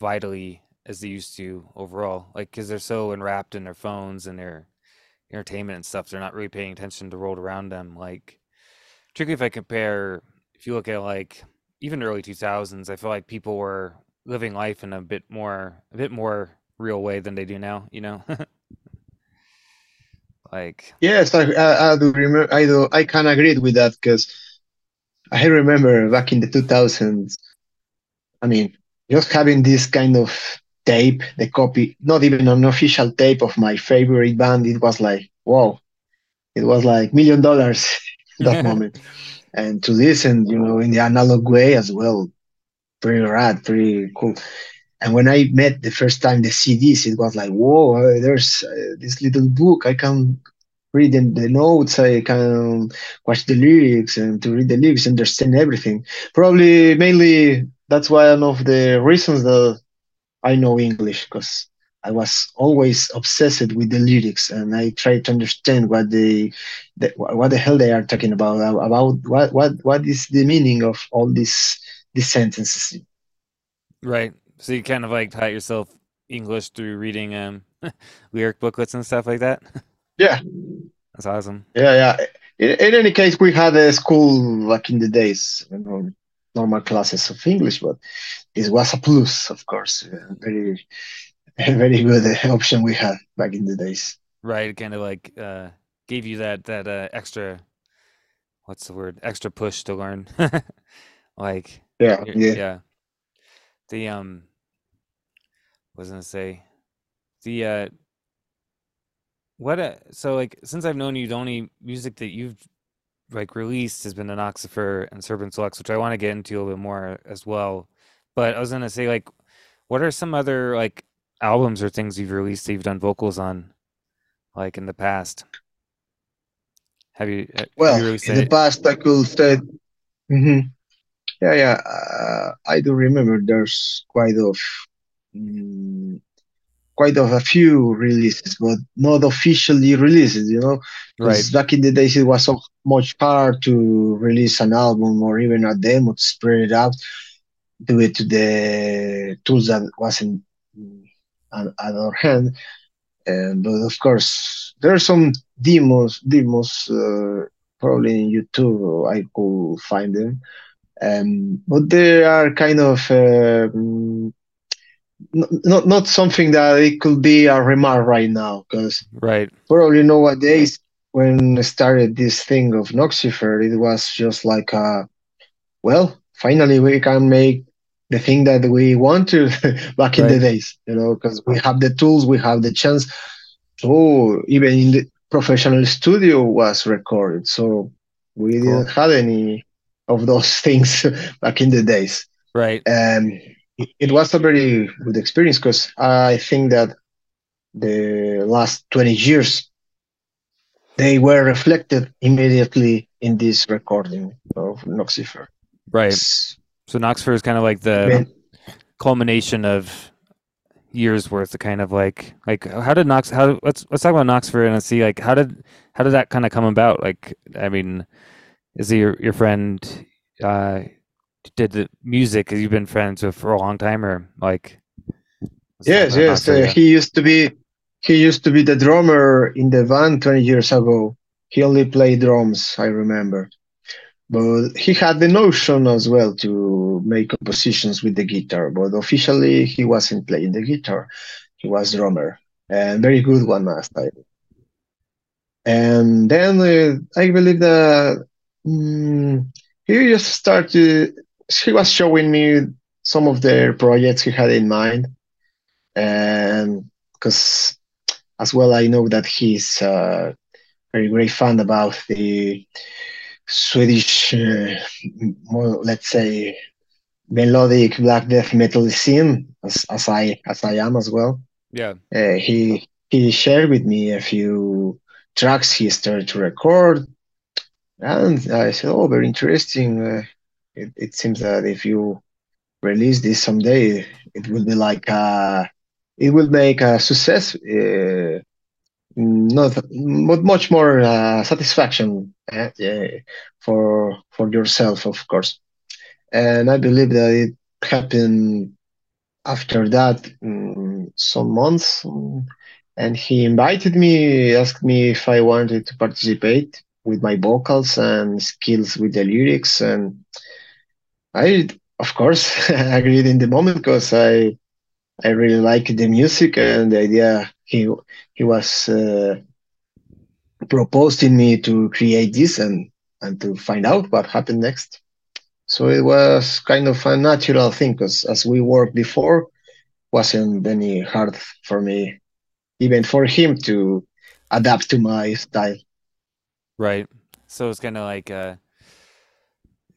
vitally as they used to overall. Like, because they're so enwrapped in their phones and their entertainment and stuff, they're not really paying attention to the world around them. Like, particularly if I compare, if you look at like even early 2000s, I feel like people were living life in a bit more, a bit more real way than they do now, you know? *laughs* Like, Yes, I, I, I do remember. I do. I can agree with that because I remember back in the 2000s. I mean, just having this kind of tape, the copy, not even an official tape of my favorite band, it was like, wow, it was like million dollars *laughs* that *laughs* moment. And to listen, you know, in the analog way as well, pretty rad, pretty cool. And when I met the first time the CDs, it was like, whoa, uh, there's uh, this little book. I can read in the notes. I can watch the lyrics and to read the lyrics, understand everything. Probably mainly that's why one of the reasons that I know English because I was always obsessed with the lyrics and I try to understand what they, the, what the hell they are talking about, about what what what is the meaning of all these these sentences. right. So you kind of like taught yourself English through reading um *laughs* lyric booklets and stuff like that. *laughs* Yeah, That's awesome. yeah, yeah. In, in any case, we had a school back in the days, you know, normal classes of English, but this was a plus, of course. Very, very good option we had back in the days. Right. Kind of like uh gave you that that uh extra what's the word? Extra push to learn. *laughs* Like, Yeah, yeah. yeah. The um was I gonna say? The uh what uh so like since I've known you, the only music that you've like released has been Anoxifer and Serpens Lvx, which I want to get into a little bit more as well. But I was gonna say like what are some other like albums or things you've released that you've done vocals on, like in the past? Have you? Have Well, you in the past, I could say, mhm. yeah, yeah, uh, I do remember there's quite of mm, quite of a few releases, but not officially releases, you know. right, back in the days, it was so much hard to release an album or even a demo to spread it out, do it to the tools that wasn't at, at our hand. And but of course, there are some demos, demos uh, probably in YouTube. I could find them, um, but they are kind of uh, not not something that it could be a remark right now because right, probably nowadays when I started this thing of Noxifer, it was just like uh well, finally we can make the thing that we want to *laughs* back in the days, you know, because we have the tools, we have the chance. So even in the professional studio was recorded, so we didn't cool, have any of those *laughs* things back in the days. right, Um, it it was a very good experience because I think that the last 20 years they were reflected immediately in this recording of Noxifer. right. So Noxifer is kind of like the been, culmination of years worth of kind of like like how did Knox how let's let's talk about Noxifer and see like how did how did that kind of come about? Like I mean, is he your your friend uh did the music you've been friends with for a long time or like yes, yes. Uh, he used to be he used to be the drummer in the band 20 years ago. He only played drums, I remember. But he had the notion as well to make compositions with the guitar. But officially, he wasn't playing the guitar. He was drummer, and very good one last time. And then uh, I believe that mm, he just started. He was showing me some of the projects he had in mind, and because as well, I know that he's a very great fan about the Swedish, uh, more let's say, melodic black death metal scene, as, as I as I am as well. Yeah. Uh, he he shared with me a few tracks he started to record, and I said, "Oh, very interesting. Uh, it, it seems that if you release this someday, it will be like a, it will make a success. Uh, not but much more uh, satisfaction uh, uh, for for yourself, of course." And I believe that it happened after that mm, some months mm, and he invited me asked me if i wanted to participate with my vocals and skills with the lyrics and i of course *laughs* agreed in the moment because i i really like the music and the idea he he was uh, proposing me to create this and and to find out what happened next so it was kind of a natural thing because as we worked before wasn't any hard for me, even for him to adapt to my style. Right. So it's kind of like uh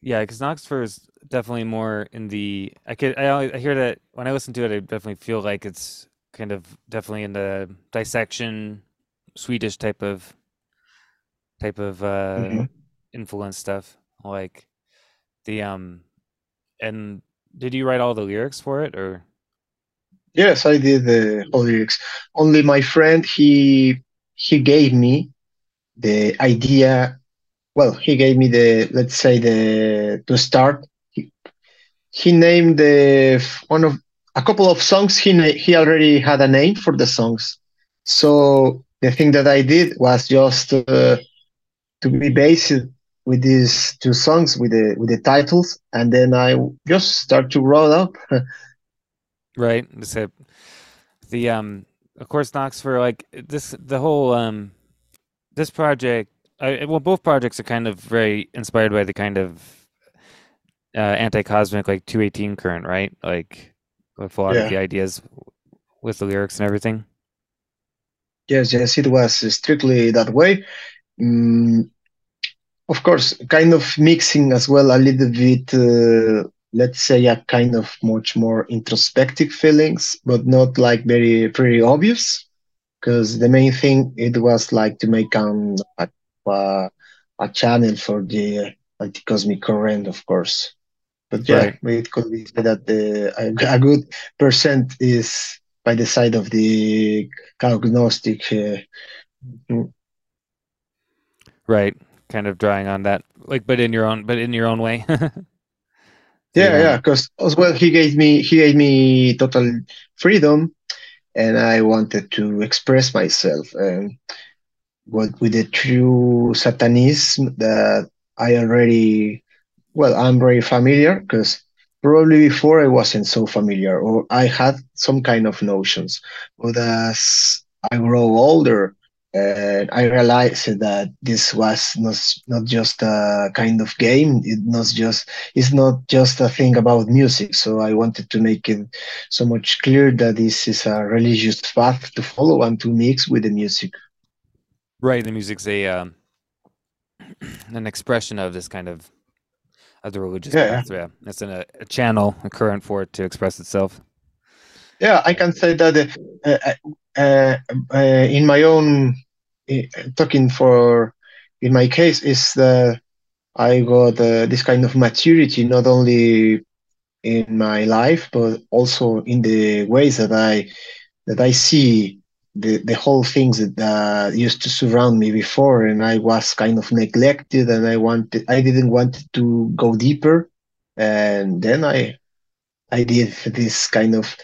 yeah, because Noxifer is definitely more in the I could I I hear that when I listen to it I definitely feel like it's kind of definitely in the Dissection Swedish type of type of uh Mhm. influence stuff. Like the um and did you write all the lyrics for it or Yes, I did the whole lyrics. Only my friend he he gave me the idea. Well, he gave me the let's say the to start. He, named the one of a couple of songs. He he already had a name for the songs. So the thing that I did was just uh, to be based with these two songs with the with the titles, and then I just start to roll up. *laughs* right? The um of course Noxifer like this the whole um this project I well both projects are kind of very inspired by the kind of uh anti-cosmic like 218 current, right? Like with a lot of the ideas with the lyrics and everything. Yes, yes, it was strictly that way. Mm, of course, kind of mixing as well a little bit uh, let's say a kind of much more introspective feelings, but not like very very obvious. Because the main thing it was like to make um, a, a a channel for the anti-cosmic current, of course. But yeah, right. it could be said that the a, a, good percent is by the side of the agnostic. Uh, mm. right, kind of drawing on that, like, but in your own, but in your own way. *laughs* yeah, yeah, because as well, he gave me he gave me total freedom, and I wanted to express myself. And what with the true satanism that I already, well, I'm very familiar because probably before I wasn't so familiar or I had some kind of notions. But as I grow older, and I realized that this was not not just a kind of game. It not just it's not just a thing about music. So I wanted to make it so much clear that this is a religious path to follow and to mix with the music. Right, the music's a um, *clears throat* an expression of this kind of of the religious yeah, path. Yeah, it's in a, channel, a current for it to express itself. Yeah, I can say that uh, uh, uh, uh in my own uh, talking for in my case is that I got uh, this kind of maturity not only in my life but also in the ways that I that I see the the whole things that uh, used to surround me before, and I was kind of neglected, and I wanted I didn't want to go deeper, and then I I did this kind of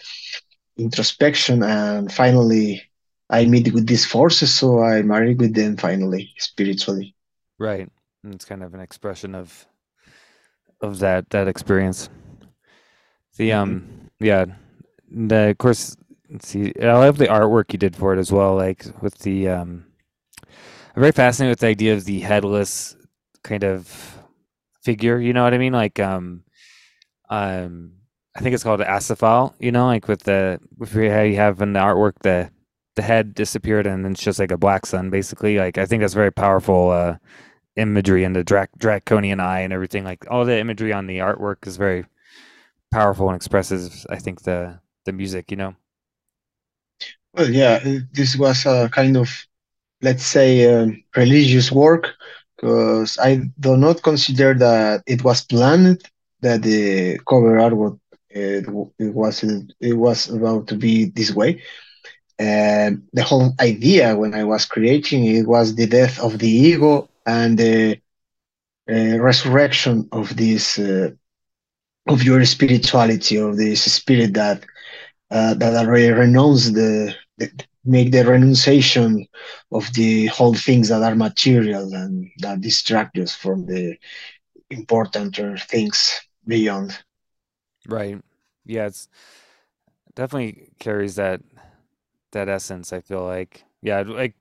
introspection, and finally I meet with these forces, so I married with them finally spiritually. Right, and it's kind of an expression of of that that experience. The um mm-hmm. yeah, the of course see. I love the artwork you did for it as well. Like with the, um, I'm very fascinated with the idea of the headless kind of figure. You know what I mean? Like, um, um, I think it's called Asafal. You know, like with the with how you have in the artwork the the head disappeared and it's just like a black sun, basically. Like I think that's very powerful uh, imagery and the dra- draconian eye and everything. Like all the imagery on the artwork is very powerful and expresses. I think the the music. You know. Well, yeah, this was a kind of, let's say, um, religious work because I do not consider that it was planned that the cover art would, it, it was it was about to be this way. And the whole idea when I was creating it was the death of the ego and the uh, resurrection of this uh, of your spirituality of this spirit that uh, that already renounced the make the renunciation of the whole things that are material and that distract us from the important things beyond. Right. Yeah, it's definitely carries that that essence. I feel like, yeah, like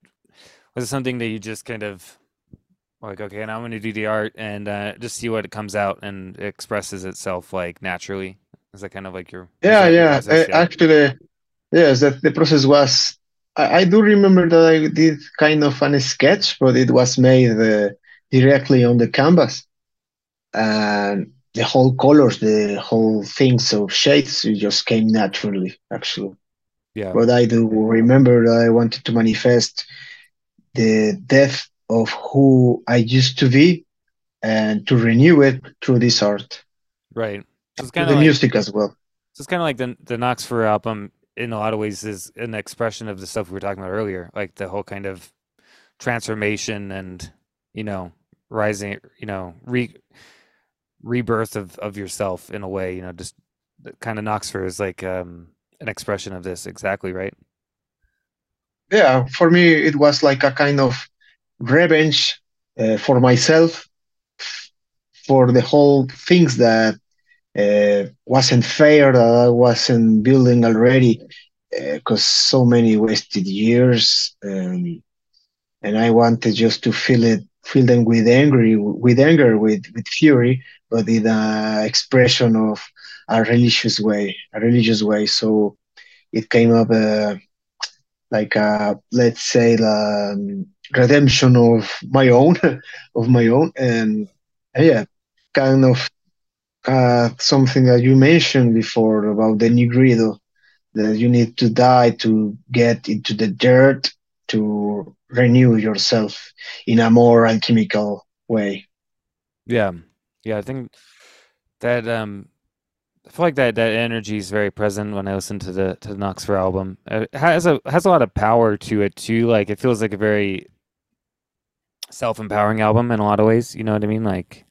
was it something that you just kind of like, okay, now I'm going to do the art and uh, just see what it comes out and expresses itself like naturally. Is that kind of like your yeah, yeah. Process, yeah? Actually, Yes, that the process was. I, I, do remember that I did kind of a sketch, but it was made uh, directly on the canvas, and the whole colors, the whole things of shades, it just came naturally, actually. Yeah. But I do remember that I wanted to manifest the death of who I used to be, and to renew it through this art. Right. So it's kind of the like, music as well. So it's kind of like the the Noxifer album in a lot of ways is an expression of the stuff we were talking about earlier, like the whole kind of transformation and you know rising, you know re rebirth of of yourself in a way. You know, just kind of Noxifer is like um, an expression of this exactly, right? Yeah, for me it was like a kind of revenge uh, for myself for the whole things that uh, wasn't fair that I wasn't building already because uh, so many wasted years um, and I wanted just to fill it feel them with angry with anger with with fury but in a expression of a religious way a religious way. So it came up uh, like a let's say the um, redemption of my own *laughs* of my own and, and yeah kind of uh, something that you mentioned before about the Nigredo, that you need to die to get into the dirt to renew yourself in a more alchemical way. Yeah, yeah. I think that um, I feel like that that energy is very present when I listen to the to the Noxifer album. Uh, It has a has a lot of power to it too. Like it feels like a very self empowering album in a lot of ways. You know what I mean? Like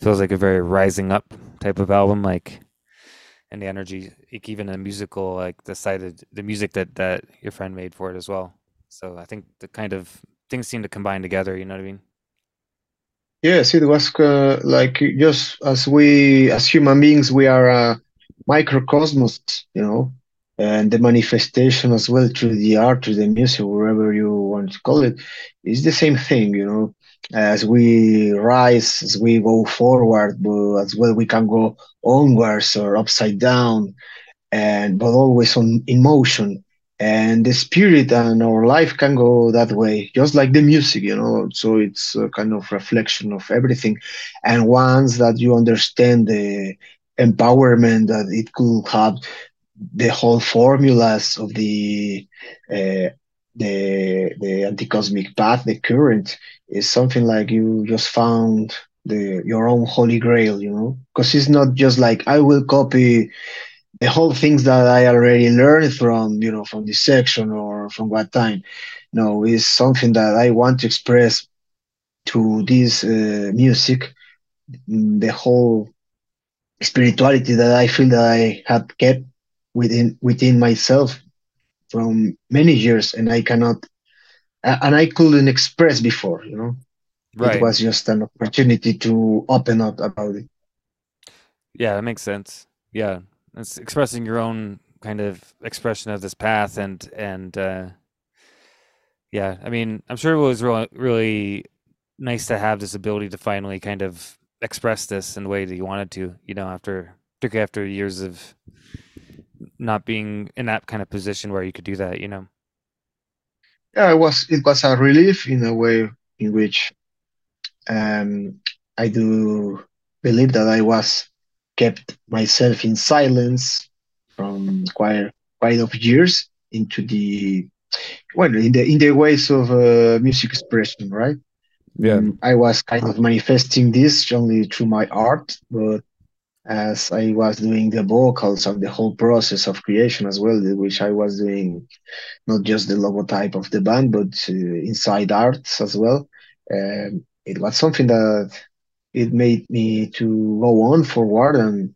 feels like a very rising up type of album. Like and the energy, like even the musical, like the side of the music that that your friend made for it as well. So I think the kind of things seem to combine together. You know what I mean? Yes, it was uh, like just as we, as human beings, we are a microcosmos, you know, and the manifestation as well through the art, through the music, wherever you want to call it, is the same thing, you know. As we rise, as we go forward, as well we can go onwards or upside down, and but always on in motion. And the spirit and our life can go that way just like the music you know. So it's a kind of reflection of everything. And once that you understand the empowerment that it could have the whole formulas of the uh, the the anti-cosmic path the current is something like you just found the your own holy grail you know because it's not just like i will copy the whole things that I already learned from, you know, from Dissection or from Watain. No, it's something that I want to express to this uh, music, mm, the whole spirituality that I feel that I have kept within within myself from many years, and I cannot, and I couldn't express before. You know, Right. it was just an opportunity to open up about it. Yeah, that makes sense. Yeah, it's expressing your own kind of expression of this path, and and uh, yeah, I mean, I'm sure it was really really nice to have this ability to finally kind of express this in the way that you wanted to. You know, after particularly after years of not being in that kind of position where you could do that. You know. Yeah, it was it was a relief in a way in which Um, I do believe that I was kept myself in silence from quite quite of years into the well in the in the ways of uh, music expression, right? Yeah. Mm, I was kind of manifesting this only through my art, but as I was doing the vocals of the whole process of creation as well, which I was doing not just the logotype of the band, but uh, inside arts as well. Um, it was something that it made me to go on forward and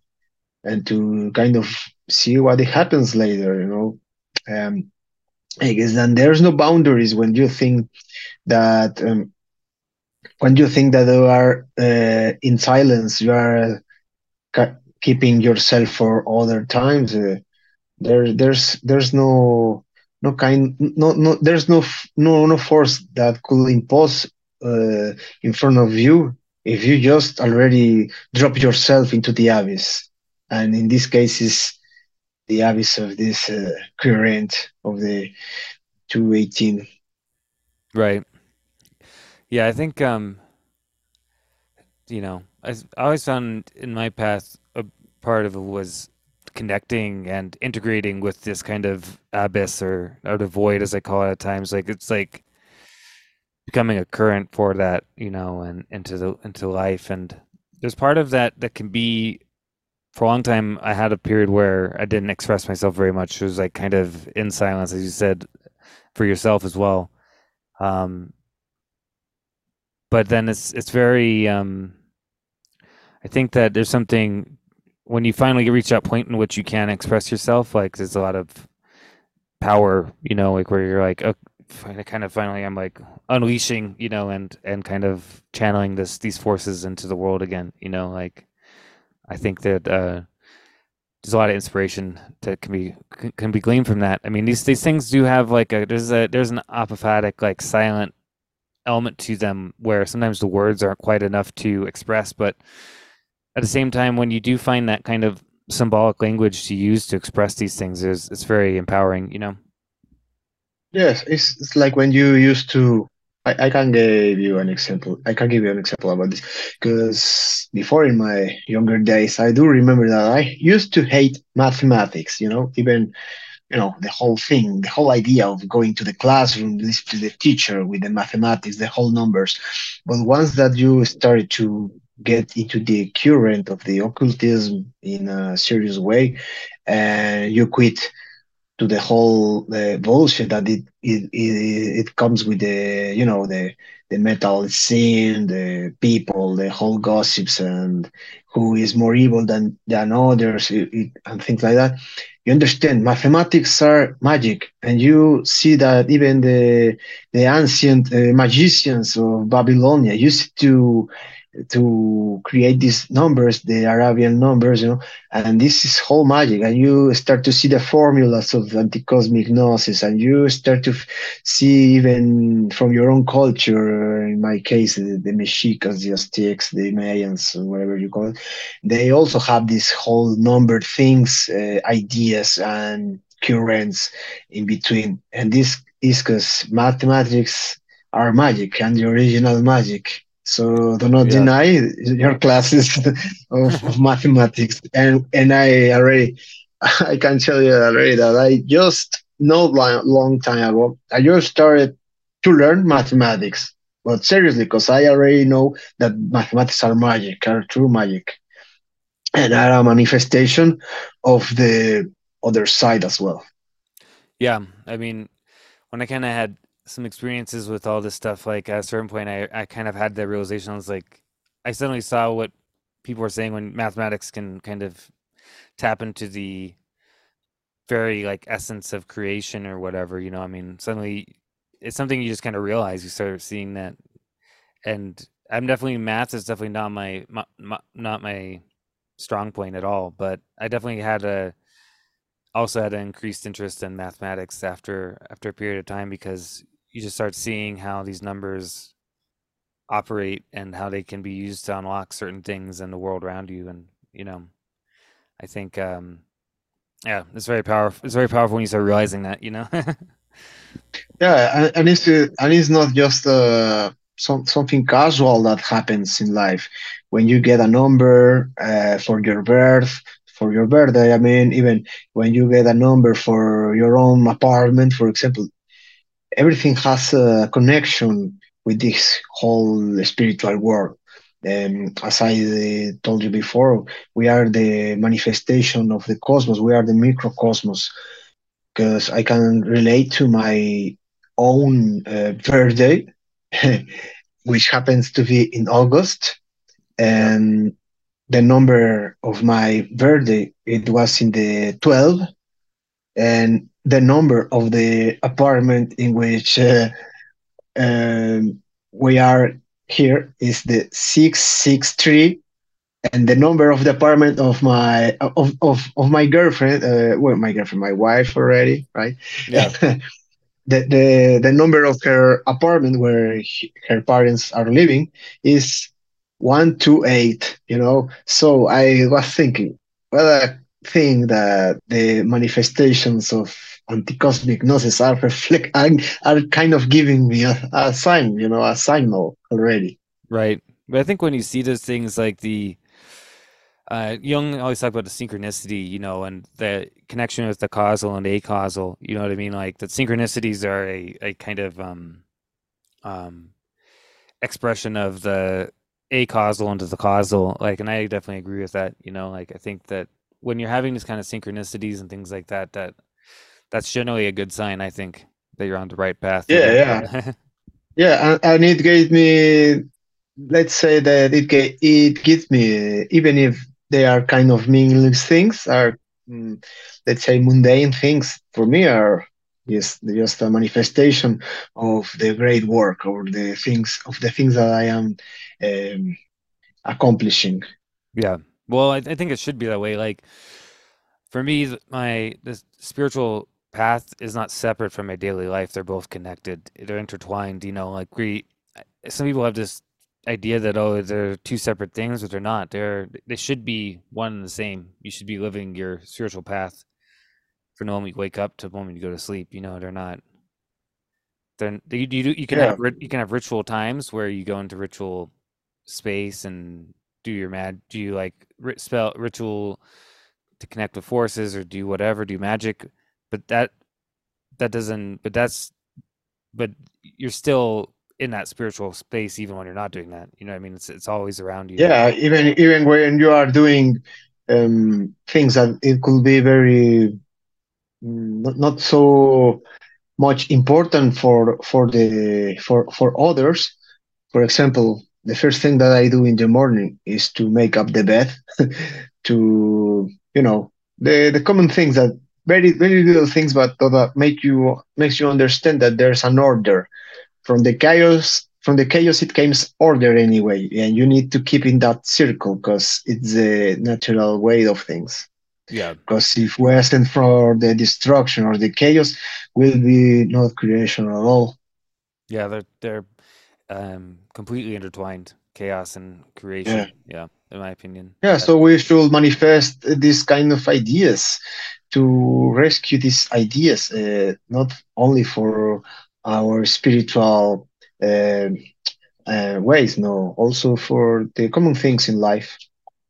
and to kind of see what happens later, you know. Um, I guess then there's no boundaries when you think that um, when you think that you are uh, in silence, you are keeping yourself for other times. Uh, there, there's there's no no kind no no there's no no no force that could impose uh, in front of you if you just already drop yourself into the abyss and in this case is the abyss of this uh, current of the 218 Right. Yeah, I think um, you know, I, always found in my path a part of it was connecting and integrating with this kind of abyss or or the void, as I call it at times. Like it's like becoming a current for that, you know, and into the into life. And there's part of that that can be for a long time. I had a period where I didn't express myself very much. It was like kind of in silence, as you said, for yourself as well. Um, but then it's it's very um, I think that there's something when you finally reach that point in which you can express yourself, like there's a lot of power, you know, like where you're like, oh, kind of finally, I'm like unleashing, you know, and and kind of channeling this these forces into the world again, you know, like I think that uh, there's a lot of inspiration that can be can be gleaned from that. I mean, these these things do have like a there's a there's an apophatic like silent element to them where sometimes the words aren't quite enough to express, but at the same time, when you do find that kind of symbolic language to use to express these things, is it's very empowering, you know. yes it's, it's like when you used to I, I can give you an example. I can give you an example about this because before in my younger days, I do remember that I used to hate mathematics. You know, even you know the whole thing, the whole idea of going to the classroom, listen to the teacher with the mathematics, the whole numbers. But once that you started to get into the current of the occultism in a serious way, and you quit to the whole uh, bullshit that it, it it it comes with the you know the the metal scene, the people, the whole gossips, and who is more evil than than others, it, it, and things like that. You understand, mathematics are magic, and you see that even the the ancient uh, magicians of Babylonia used to to create these numbers, the Arabian numbers, you know, and this is whole magic. And you start to see the formulas of anti-cosmic gnosis, and you start to see even from your own culture, in my case, the, the Mexicans, the Aztecs, the Mayans, whatever you call it, they also have these whole numbered things, uh, ideas, and currents in between. And this is because mathematics are magic and the original magic so do not Yeah. deny your classes *laughs* of, mathematics. And and I already, *laughs* I can tell you already that I just know long, long time ago, I just started to learn mathematics. But seriously, because I already know that mathematics are magic, are true magic, and are a manifestation of the other side as well. Yeah, I mean, when I kind of had some experiences with all this stuff, like at a certain point, I, I kind of had the realization I was like, I suddenly saw what people were saying when mathematics can kind of tap into the very like essence of creation or whatever, you know. I mean, suddenly it's something you just kind of realize. You start seeing that, and I'm definitely math is definitely not my, my, my not my strong point at all, but I definitely had a also had an increased interest in mathematics after after a period of time because you just start seeing how these numbers operate and how they can be used to unlock certain things in the world around you and you know i think um yeah it's very powerful it's very powerful when you start realizing that you know *laughs* Yeah, and, it's uh, and it's not just uh, some, something casual that happens in life. When you get a number uh, for your birth, for your birthday, I mean, even when you get a number for your own apartment, for example, everything has a connection with this whole spiritual world. Um, as I uh, told you before, we are the manifestation of the cosmos. We are the microcosmos because I can relate to my own uh, birthday, *laughs* which happens to be in August, and the number of my birthday it was in the 12, and the number of the apartment in which uh, um, we are here is the 663 and the number of the apartment of my of of, of my girlfriend uh, well my girlfriend my wife already right? Yeah. *laughs* The, the the number of her apartment where he- her parents are living is 128 you know? So i was thinking well think that the manifestations of anti-cosmic gnosis are reflect are, kind of giving me a, a sign you know a signal already. Right. But i think when you see those things like the uh Jung always talk about the synchronicity you know and the connection with the causal and acausal you know what i mean? Like the synchronicities are a, a kind of um um expression of the acausal into the causal. Like and i definitely agree with that you know? Like i think that when you're having this kind of synchronicities and things like that that that's generally a good sign i think that you're on the right path yeah yeah. *laughs* Yeah and, and it gave me let's say that it ga- it gives me even if they are kind of meaningless things are mm, let's say mundane things for me are just just a manifestation of the great work or the things of the things that I am um, accomplishing. yeah well I, I think it should be that way like for me th- my the spiritual path is not separate from my daily life they're both connected they're intertwined you know like we some people have this idea that oh they're two separate things but they're not they're they should be one and the same you should be living your spiritual path from the moment you wake up to the moment you go to sleep you know they're not then you you, you can Yeah. have you can have ritual times where you go into ritual space and do your mad. Do you like spell ritual to connect with forces or do whatever? Do magic? But that that doesn't. But that's but you're still in that spiritual space even when you're not doing that. You know I mean? It's it's always around you. Yeah, even even when you are doing um, things that it could be very mm, not, not so much important for for the for for others. For example, the first thing that I do in the morning is to make up the bed, *laughs* to you know the the common things that very very little things, but that make you makes you understand that there's an order from the chaos. From the chaos, it comes order anyway, and you need to keep in that circle because it's the natural way of things. Yeah. Because if we stand for the destruction or the chaos, will be not creation at all. Yeah, they're they're um completely intertwined, chaos and creation. Yeah, in my opinion. Yeah, so we should manifest these kind of ideas to rescue these ideas, uh, not only for our spiritual uh, uh, ways, no, also for the common things in life.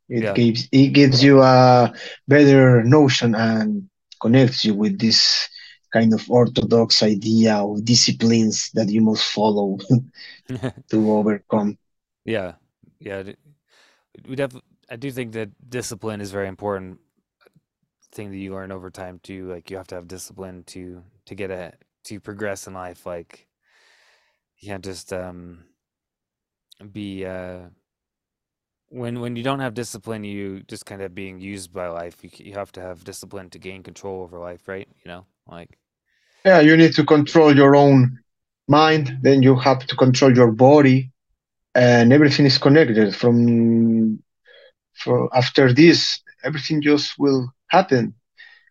It Yeah. gives it gives you a better notion and connects you with this kind of orthodox idea of disciplines that you must follow *laughs* *laughs* to overcome. yeah, yeah. We def I do think that discipline is very important thing that you learn over time too. Like you have to have discipline to to get a to progress in life. Like you can't just um be uh when when you don't have discipline, you just kind of being used by life. You you have to have discipline to gain control over life, right? You know, like Yeah, you need to control your own mind, then you have to control your body, and everything is connected. From from after this, everything just will happen.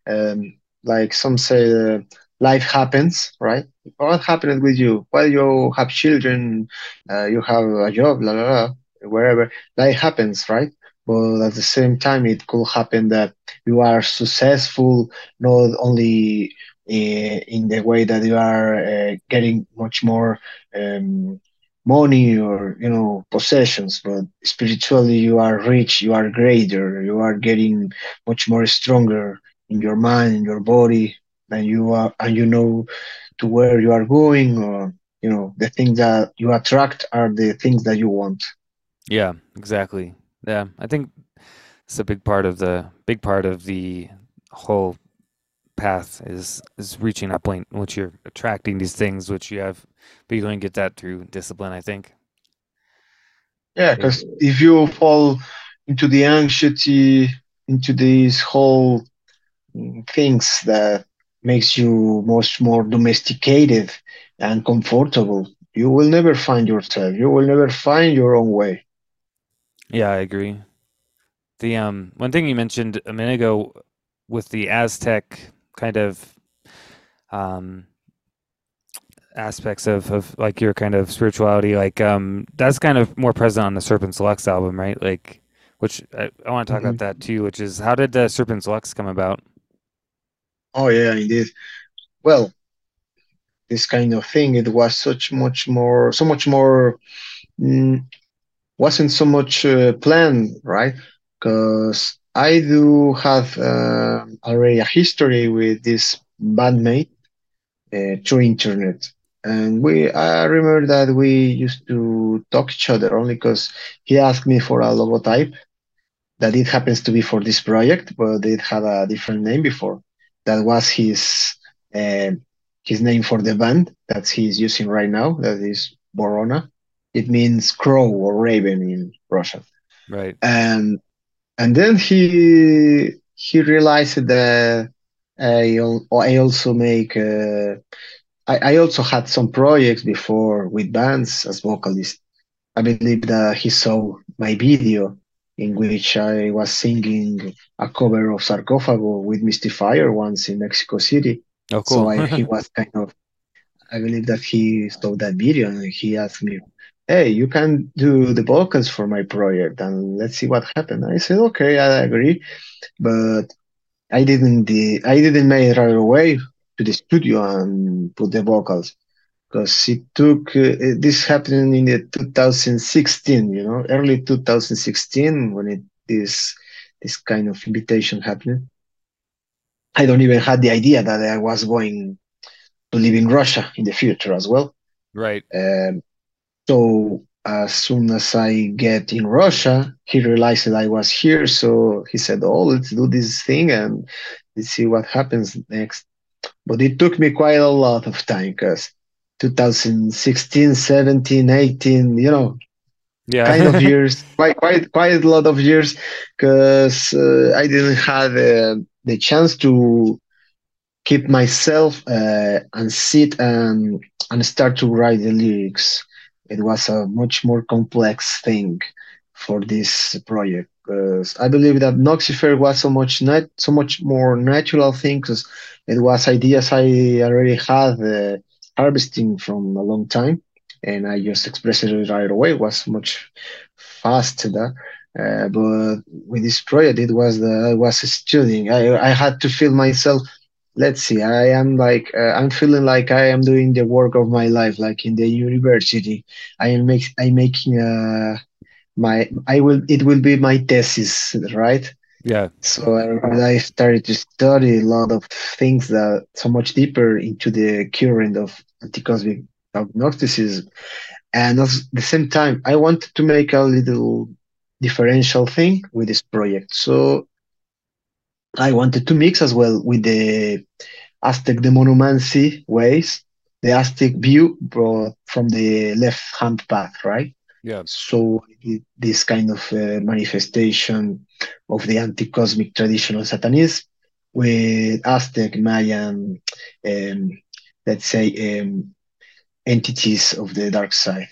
Um, like some say, uh, life happens, right? What happened with you? Well, you have children, uh, you have a job, la la la, wherever. Life happens, right? But at the same time, it could happen that you are successful, not only uh, in the way that you are uh, getting much more um, money or you know possessions, but spiritually you are rich, you are greater, you are getting much more stronger in your mind, in your body, and you are and you know to where you are going or you know the things that you attract are the things that you want. yeah, exactly. Yeah, I think it's a big part of the big part of the whole path is is reaching that point in which you're attracting these things which you have but you only get that through discipline i think Yeah, because if you fall into the anxiety, into these whole things that makes you much more domesticated and comfortable, you will never find yourself. You will never find your own way. Yeah i agree. The um one thing you mentioned a minute ago with the aztec kind of um aspects of, of like your kind of spirituality like um that's kind of more present on the Serpens Lvx album right? Like which i, I want to talk about that too which is how did the Serpens Lvx come about? Oh yeah, indeed. Well, this kind of thing, it was such much more, so much more, mm, wasn't so much uh, planned, right? Because I do have uh, already a history with this bandmate uh, through internet. And we, I remember that we used to talk each other only because he asked me for a logotype that it happens to be for this project, but it had a different name before. That was his uh, his name for the band that he's using right now. That is Vorona. It means crow or raven in Russian. right And and then he he realized that I I also make uh, I, I also had some projects before with bands as vocalist. I believe that he saw my video in which I was singing a cover of Sarcophago with Mystifier once in Mexico City. oh So I, he *laughs* was kind of, I believe that he saw that video and he asked me, Hey, you can do the vocals for my project and let's see what happened. I said, Okay, I agree. But I didn't, the, I didn't make it right away to the studio and put the vocals. because it took uh, this happened in the 2016 you know early 2016 when it this this kind of invitation happened i don't even had the idea that i was going to live in russia in the future as well right um, so as soon as i get in russia he realized that i was here. So he said oh let's do this thing and let's see what happens next. But it took me quite a lot of time because 2016, 17, 18, you know, yeah. kind of *laughs* years, quite quite quite a lot of years, because uh, I didn't have uh, the chance to keep myself uh, and sit and and start to write the lyrics. It was a much more complex thing for this project. Because I believe that Noxifer was so much nat- so much more natural thing because it was ideas I already had uh, harvesting from a long time, and I just expressed it right away. It was much faster. Uh, but with this project, it was the I was studying. I I had to feel myself. Let's see. I am like uh, I'm feeling like I am doing the work of my life, like in the university. I am make I'm making a my I will it will be my thesis, right? yeah So I, I started to study a lot of things that so much deeper into the current of anti-cosmic agnosticism, and at the same time, I wanted to make a little differential thing with this project. So I wanted to mix as well with the Aztec demonomancy ways, the Aztec view brought from the left-hand path, right? yeah So this kind of uh, manifestation of the anti-cosmic traditional satanism with Aztec, Mayan, um, let's say, um, entities of the dark side.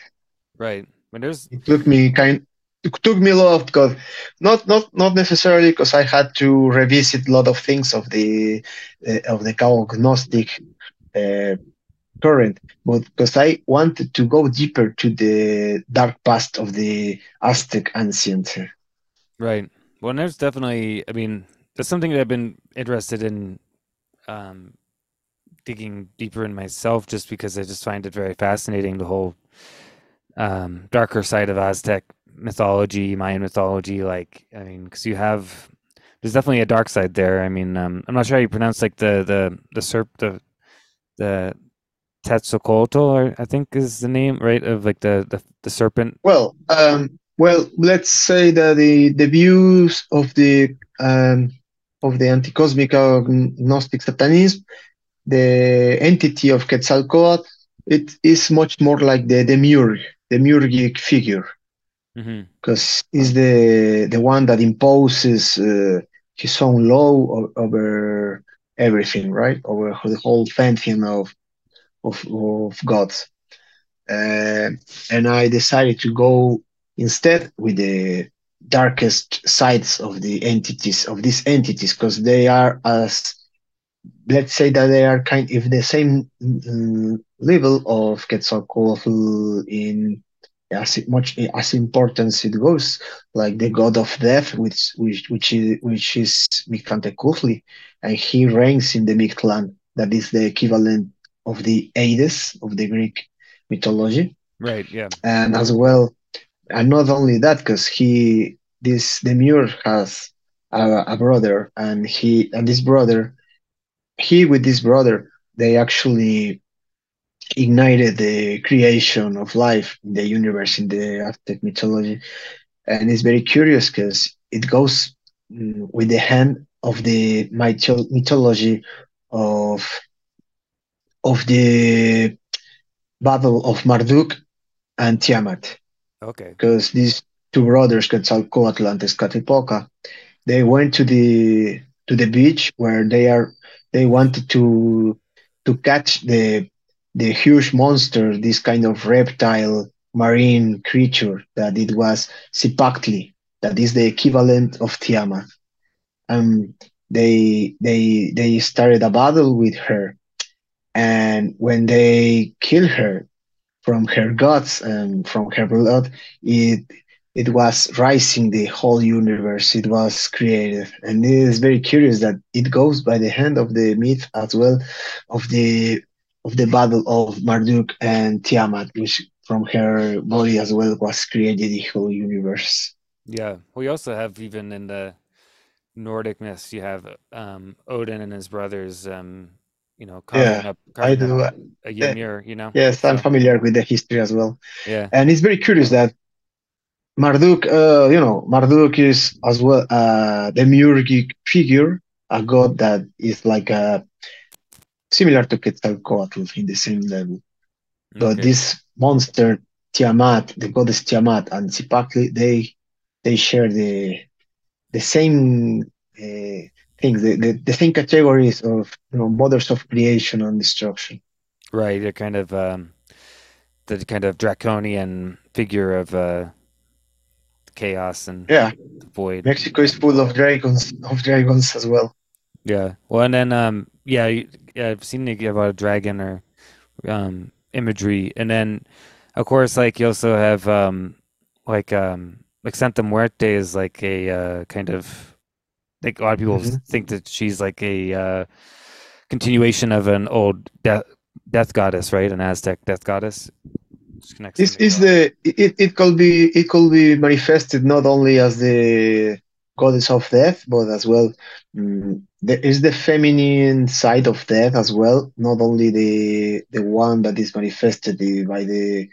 right but there's It took me kind, took me a lot because not not not necessarily because I had to revisit a lot of things of the uh, of the Gnostic uh, current, but because I wanted to go deeper to the dark past of the Aztec ancient. right well and there's definitely i mean that's something that i've been interested in um digging deeper in myself just because i just find it very fascinating the whole um darker side of aztec mythology mayan mythology like i mean because you have there's definitely a dark side there i mean um i'm not sure how you pronounce like the the the serp the the or I think is the name, right? Of like the the, the serpent. Well, um, well, let's say that the the views of the um, of the anti-cosmic uh, Gnostic Satanism, the entity of Quetzalcoatl, it is much more like the demiurge, the demiurgic figure. Because he's the the one that imposes uh, his own law over everything, right? Over the whole pantheon of of, of gods. Uh, and I decided to go instead with the darkest sides of the entities of these entities because they are as let's say that they are kind of the same mm, level of Quetzalcoatl in as much as importance it goes, like the god of death, which which which is which is Mictlantecuhtli, and he reigns in the Mictlan, that is the equivalent of the Hades of the Greek mythology, Right. Yeah. and as well, and not only that, because he this demiurge has a, a brother, and he and this brother, he with this brother, they actually ignited the creation of life in the universe in the Aztec mythology. And it's very curious because it goes mm, with the hand of the mytho- mythology of of the battle of Marduk and Tiamat. Okay. Because these two brothers, Quetzalcoatl and Tezcatlipoca, they went to the to the beach where they are they wanted to to catch the the huge monster, this kind of reptile marine creature that it was Cipactli, that is the equivalent of Tiamat. And they they they started a battle with her. And when they killed her from her guts and from her blood, it it was rising the whole universe. It was created. And it is very curious that it goes by the hand of the myth as well of the of the battle of Marduk and Tiamat, which from her body as well was created the whole universe. Yeah. We also have even in the Nordic myths, you have um, Odin and his brothers, um, you know, Yeah, up I do. uh, a Ymir, you know. Yes, I'm So familiar with the history as well. yeah, And it's very curious that Marduk, uh, you know, Marduk is as well uh, the demiurgic figure, a god that is like uh, similar to Quetzalcoatl in the same level. But this monster Tiamat, the goddess Tiamat and Cipactli, they they share the the same uh, things, the, the, the same categories of you know mothers of creation and destruction. right. A kind of um, the kind of draconian figure of uh, chaos and Yeah, void. Mexico is full of dragons of dragons as well. Yeah. Well, and then um, yeah, yeah, I've seen it about a dragon or um imagery, and then of course, like you also have um like um like Santa Muerte is like a uh, kind of like a lot of people Mhm. think that she's like a uh, continuation of an old death death goddess, right? An Aztec death goddess. Which connects This is the it, it could be it could be manifested not only as the goddess of death, but as well mm, there is the feminine side of death as well, not only the the one that is manifested by the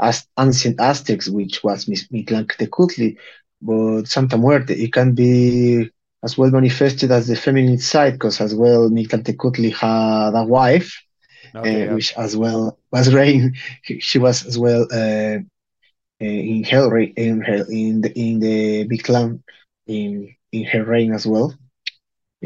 Az- ancient Aztecs, which was Mictlantecuhtli, but Santa Muerte. It can be as well manifested as the feminine side, because as well Mictlantecuhtli had a wife Okay, uh, yeah. which as well was *laughs* reign. She was as well uh, in reign, in in the in the big clan in in her reign as well.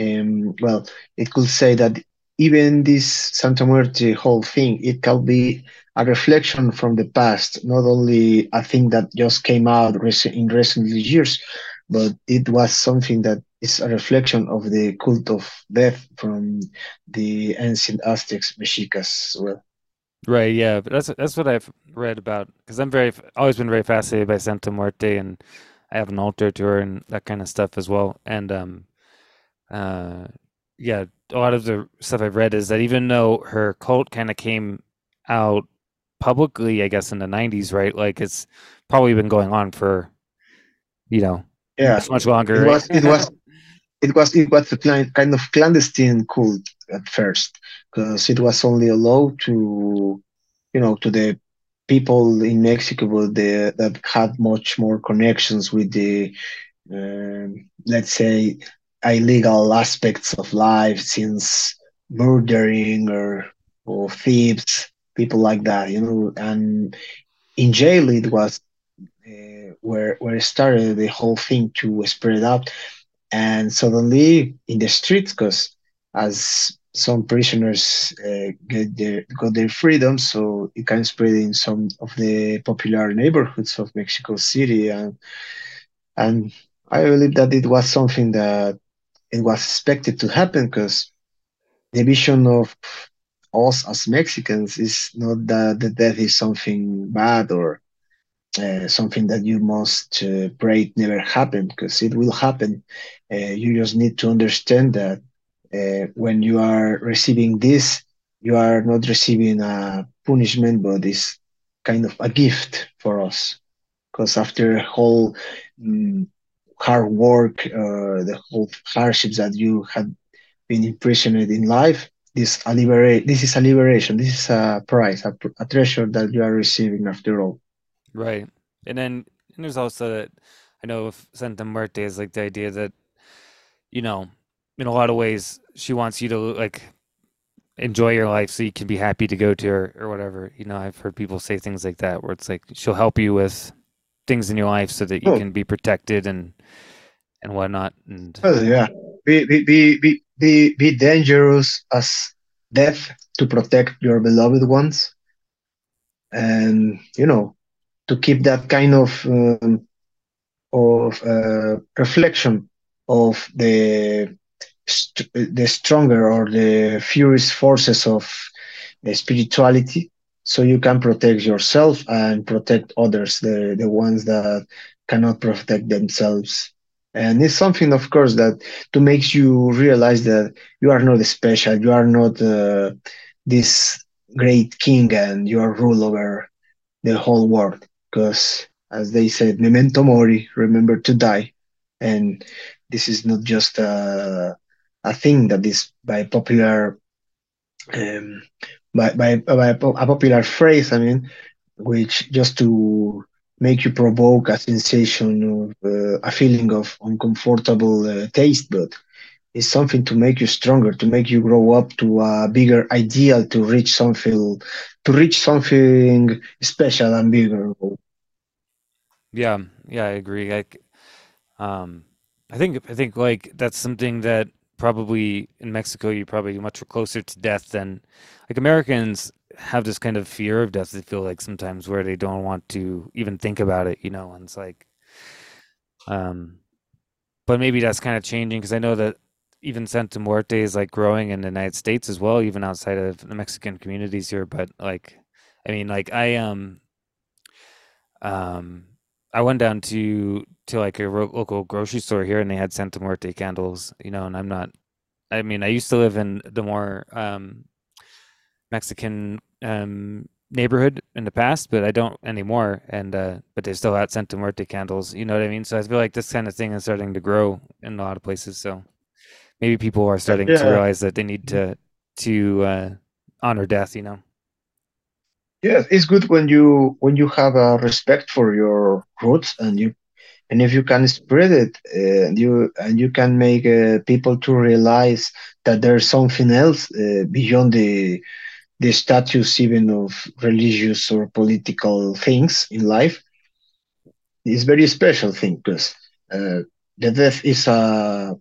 Um, well, it could say that even this Santa Muerte whole thing, it can be a reflection from the past, not only a thing that just came out in recent years, but it was something that is a reflection of the cult of death from the ancient Aztecs, Mexicas as well. Right, yeah, but that's that's what I've read about because I'm very always been very fascinated by Santa Muerte and I have an altar to her and that kind of stuff as well. And um uh yeah, a lot of the stuff I've read is that even though her cult kind of came out publicly, I guess in the 90s, right? Like it's probably been going on for, you know, Yeah, much much longer, it right? was it was *laughs* it was it was a kind of clandestine cult at first because it was only allowed to you know to the people in Mexico that had much more connections with the um, let's say illegal aspects of life since murdering or or thieves people like that you know? And in jail it was uh, where where it started the whole thing to spread out. And suddenly in the streets because as some prisoners uh, get their got their freedom so it can spread in some of the popular neighborhoods of mexico city. And and i believe that it was something that it was expected to happen because the vision of us as mexicans is not that the death is something bad or uh, something that you must uh, pray it never happen because it will happen. Uh, you just need to understand that uh, when you are receiving this, you are not receiving a punishment, but it's kind of a gift for us. Because after a whole mm, hard work, uh, the whole hardships that you had been imprisoned in life, this a This is a liberation. This is a prize, a, a treasure that you are receiving after all. Right. And then and there's also that I know Santa Muerte is like the idea that, you know, in a lot of ways she wants you to like enjoy your life so you can be happy to go to her or whatever. You know, I've heard people say things like that where it's like she'll help you with things in your life so that you Oh, can be protected and and whatnot. And Well, yeah, be be be be be, be dangerous as death to protect your beloved ones, and you know to keep that kind of um, of uh, reflection of the st- the stronger or the furious forces of the spirituality, so you can protect yourself and protect others, the the ones that cannot protect themselves. And it's something, of course, that to makes you realize that you are not special, you are not uh, this great king and you are rule over the whole world. Because as they said, memento mori, remember to die. And this is not just a, a thing that is by popular um, by, by, by a popular phrase, I mean, which just to make you provoke a sensation of uh, a feeling of uncomfortable uh, taste, but it's something to make you stronger, to make you grow up to a bigger ideal, to reach something, to reach something special and bigger. Yeah, yeah, I agree. Um, I think I think like that's something that probably in Mexico you're probably much closer to death than like Americans have this kind of fear of death. They feel like sometimes where they don't want to even think about it, you know. And it's like, um, but maybe that's kind of changing because I know that even Santa Muerte is like growing in the United States as well, even outside of the Mexican communities here. But like, I mean, like I um um I went down to to like a ro- local grocery store here, and they had Santa Muerte candles, you know. And I'm not. I mean, I used to live in the more um Mexican um neighborhood in the past, but I don't anymore. And uh, but they still had Santa Muerte candles, you know what I mean? So I feel like this kind of thing is starting to grow in a lot of places. So maybe people are starting to realize that they need to to uh, honor death, you know? Yes, it's good when you when you have a respect for your roots and you and if you can spread it uh, and you and you can make uh, people to realize that there's something else uh, beyond the the status even of religious or political things in life is very special thing because the death is a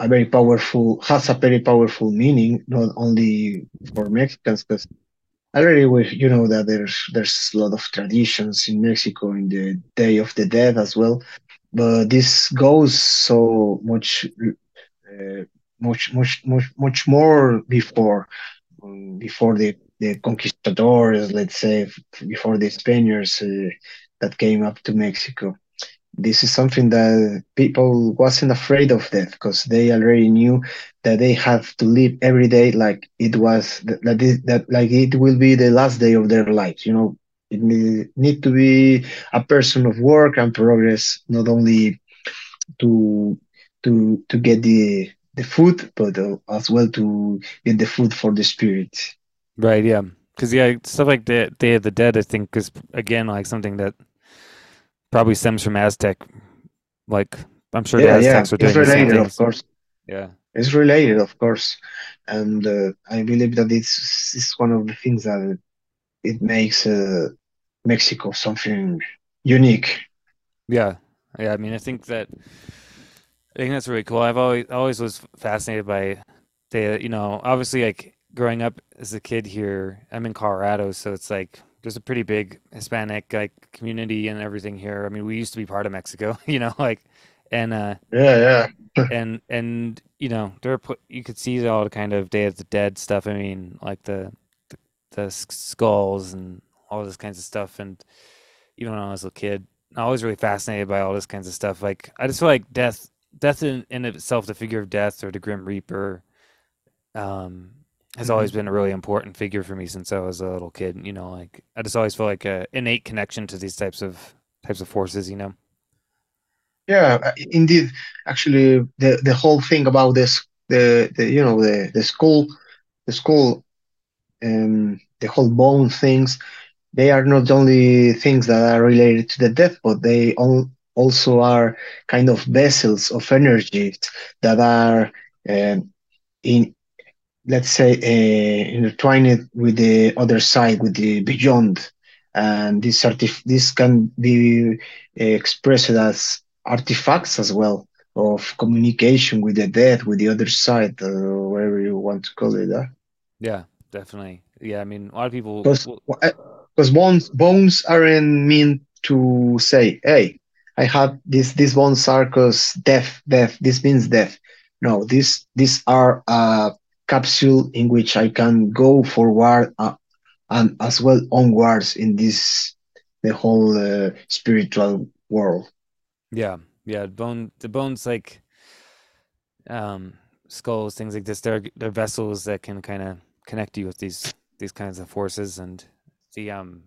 a very powerful has a very powerful meaning not only for Mexicans because already we you know that there's there's a lot of traditions in Mexico in the Day of the Dead as well but this goes so much uh, much much much much more before um, before the the conquistadors let's say before the Spaniards uh, that came up to Mexico this is something that people wasn't afraid of death because they already knew that they have to live every day like it was that it, that like it will be the last day of their lives you know it need, to be a person of work and progress not only to to to get the the food but uh, as well to get the food for the spirit Right, yeah. Because yeah, stuff like the Day of the Dead, I think, is again like something that probably stems from Aztec. Like I'm sure the yeah yeah Aztecs were it's doing the same related of course Yeah. it's related of course and uh, i believe that it's, it's one of the things that it makes uh, Mexico something unique. Yeah. Yeah. I mean, I think that I think that's really cool. I've always always was fascinated by the, you know, obviously like growing up as a kid here, I'm in Colorado, so it's like there's a pretty big Hispanic like community and everything here. I mean, we used to be part of Mexico, *laughs* you know, like and uh Yeah, yeah, *laughs* and and you know, there put you could see all the kind of Day of the Dead stuff. I mean, like the the, the skulls and all this kinds of stuff and even when I was a kid, I was really fascinated by all this kinds of stuff. Like I just feel like death, death in, in itself, the figure of death or the Grim Reaper, um, has always Mhm. been a really important figure for me since I was a little kid. You know, like I just always feel like a innate connection to these types of types of forces. You know. yeah. uh, Indeed, actually, the the whole thing about this, the the you know the the school, the school, um, the whole bone things. They are not only things that are related to the death, but they all also are kind of vessels of energy that are um, in let's say, uh, intertwine it with the other side, with the beyond. And this artif- this can be uh, expressed as artifacts as well of communication with the dead, with the other side, uh, whatever you want to call it. Yeah, definitely. Yeah, I mean, a lot of people. Because Well, because bones bones aren't meant to say, "Hey, I have this this bones are cause death, death. This means death." No, this, these are a capsule in which I can go forward uh, and as well onwards in this the whole uh, spiritual world. yeah, yeah. Bone, the bones, like um, skulls, things like this. They're they're vessels that can kind of connect you with these these kinds of forces and the um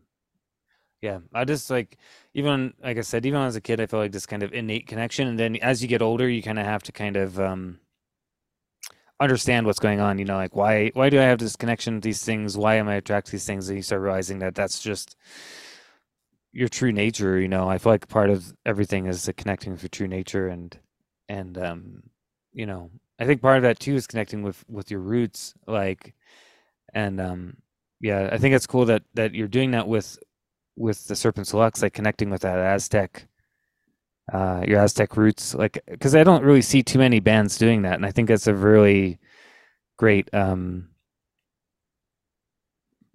yeah i just like even like i said even as a kid i felt like this kind of innate connection and then as you get older you kind of have to kind of um understand what's going on you know like why why do i have this connection with these things? Why am i attracted to these things? And you start realizing that that's just your true nature you know? I feel like part of everything is the connecting with your true nature and and um you know i think part of that too is connecting with with your roots like and um yeah i think it's cool that that you're doing that with with the Serpens Lvx like connecting with that aztec uh your aztec roots like because i don't really see too many bands doing that and i think that's a really great um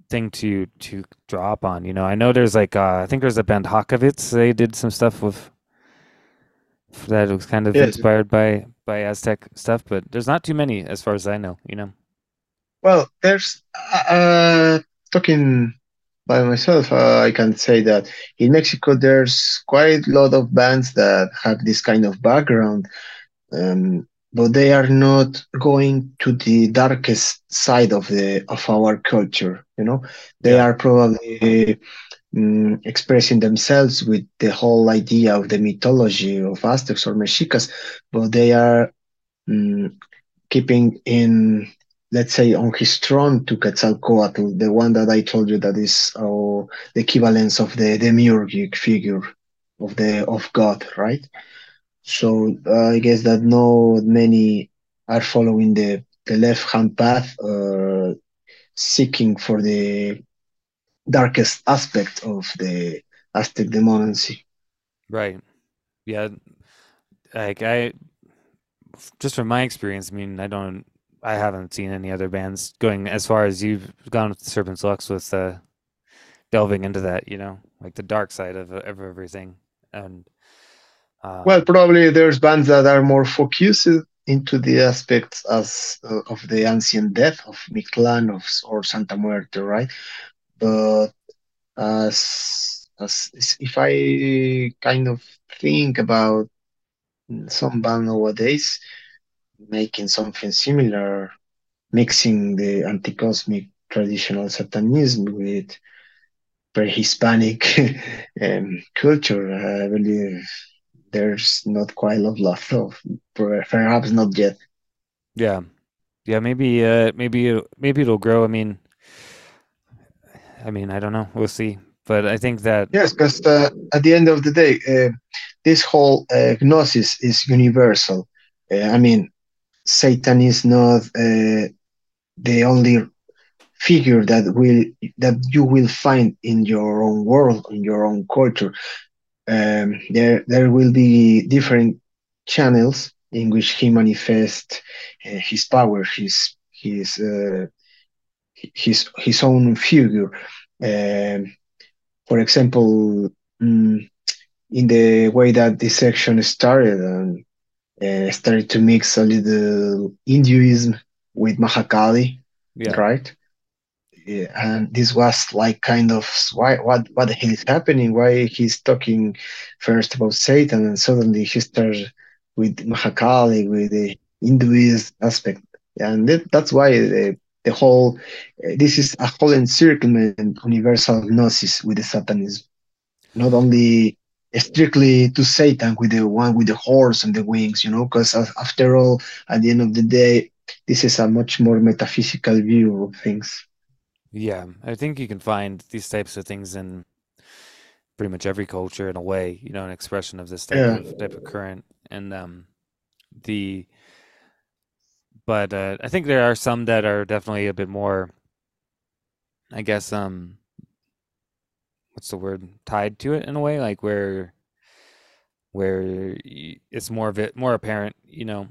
thing to to draw up on you know i know there's like uh i think there's a band Hakavits. they did some stuff with that was kind of Yes. inspired by by aztec stuff but there's not too many as far as i know you know Well, there's uh, talking by myself, uh, I can say that in Mexico there's quite a lot of bands that have this kind of background, um, but they are not going to the darkest side of the of our culture. You know, they Yeah. are probably mm, expressing themselves with the whole idea of the mythology of Aztecs or Mexicas, but they are mm, keeping in let's say on his throne to Quetzalcoatl, the one that I told you that is uh, the equivalence of the demiurgic figure of the of God, right? So uh, I guess that not many are following the the left hand path, uh, seeking for the darkest aspect of the Aztec demonancy. Right. Yeah. Like I, just from my experience, I mean, I don't, I haven't seen any other bands going as far as you've gone with Serpens Lvx with uh, delving into that, you know, like the dark side of, of everything. And um, Well, probably there's bands that are more focused into the aspects as uh, of the ancient death of Mictlan of or Santa Muerte, right? But as as if I kind of think about some band nowadays making something similar, mixing the anti-cosmic traditional satanism with pre-Hispanic *laughs* um, culture, I believe there's not quite a lot of, perhaps not yet. yeah, yeah, maybe, uh, maybe, maybe it'll grow. I mean, I mean, I don't know. We'll see. But I think that, Yes, because uh, at the end of the day, uh, this whole uh, gnosis is universal. Uh, I mean, Satan is not uh, the only figure that will that you will find in your own world, in your own culture. Um, there, there will be different channels in which he manifests uh, his power, his his uh, his his own figure. Um, for example, mm, in the way that this section started uh, started to mix a little Hinduism with Mahakali, yeah, right? Yeah, and this was like kind of why what what the hell is happening? Why he's talking first about Satan and suddenly he starts with Mahakali with the Hinduist aspect, and that, that's why the the whole uh, this is a whole encirclement universal gnosis with the Satanism, not only strictly to Satan with the one with the horse and the wings, you know, because after all, at the end of the day, this is a much more metaphysical view of things. yeah. I think you can find these types of things in pretty much every culture in a way, you know, an expression of this type Yeah. of type of current. And um the but uh I think there are some that are definitely a bit more I guess um what's the word tied to it in a way like where where it's more of it more apparent, you know,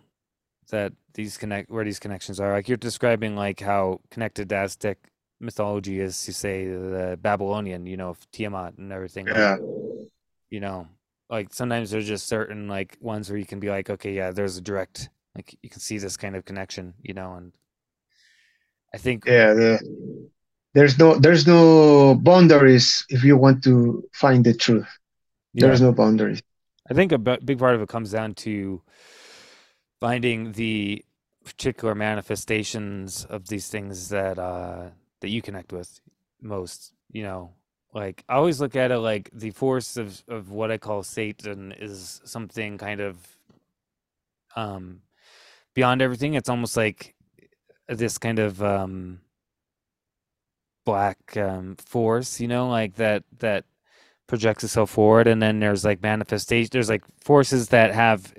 that these connect where these connections are. Like you're describing like how connected to Aztec mythology is to say the Babylonian, you know, of Tiamat and everything. like, Yeah. you know like sometimes there's just certain like ones where you can be like okay yeah there's a direct like you can see this kind of connection you know and i think Yeah, the, there's no there's no boundaries if you want to find the truth. yeah There's no boundaries. i think a b- big part of it comes down to finding the particular manifestations of these things that uh that you connect with most? You know, like I always look at it like the force of of what I call Satan is something kind of um beyond everything. It's almost like this kind of um black um force, you know, like that that projects itself forward and then there's like manifestation there's like forces that have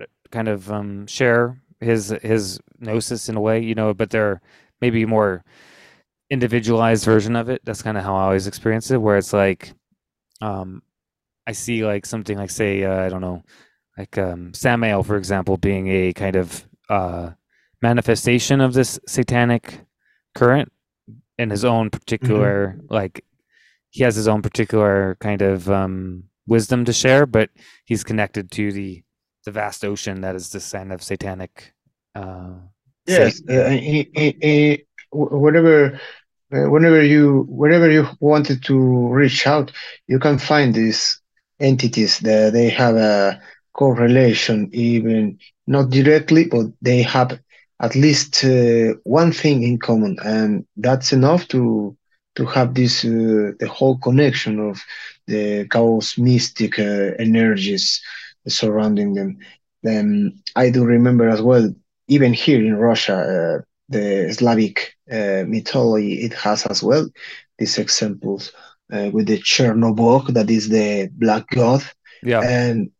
uh, kind of um share his his gnosis in a way, you know, but they're maybe more individualized version of it. That's kind of how I always experience it, where it's like, um, I see like something like say, uh, I don't know, like um, Samael, for example, being a kind of uh, manifestation of this satanic current in his own particular hmm like he has his own particular kind of um, wisdom to share, but he's connected to the the vast ocean that is this kind of satanic uh, Yes, uh, he, he, he, whatever Uh, whenever you whenever you wanted to reach out, you can find these entities that they have a correlation, even not directly, but they have at least uh, one thing in common, and that's enough to to have this uh, the whole connection of the chaos mystic uh, energies surrounding them. Then I do remember as well, even here in Russia. Uh, the Slavic uh, mythology, it has as well these examples uh, with the Chernobog, that is the black god, Yeah, and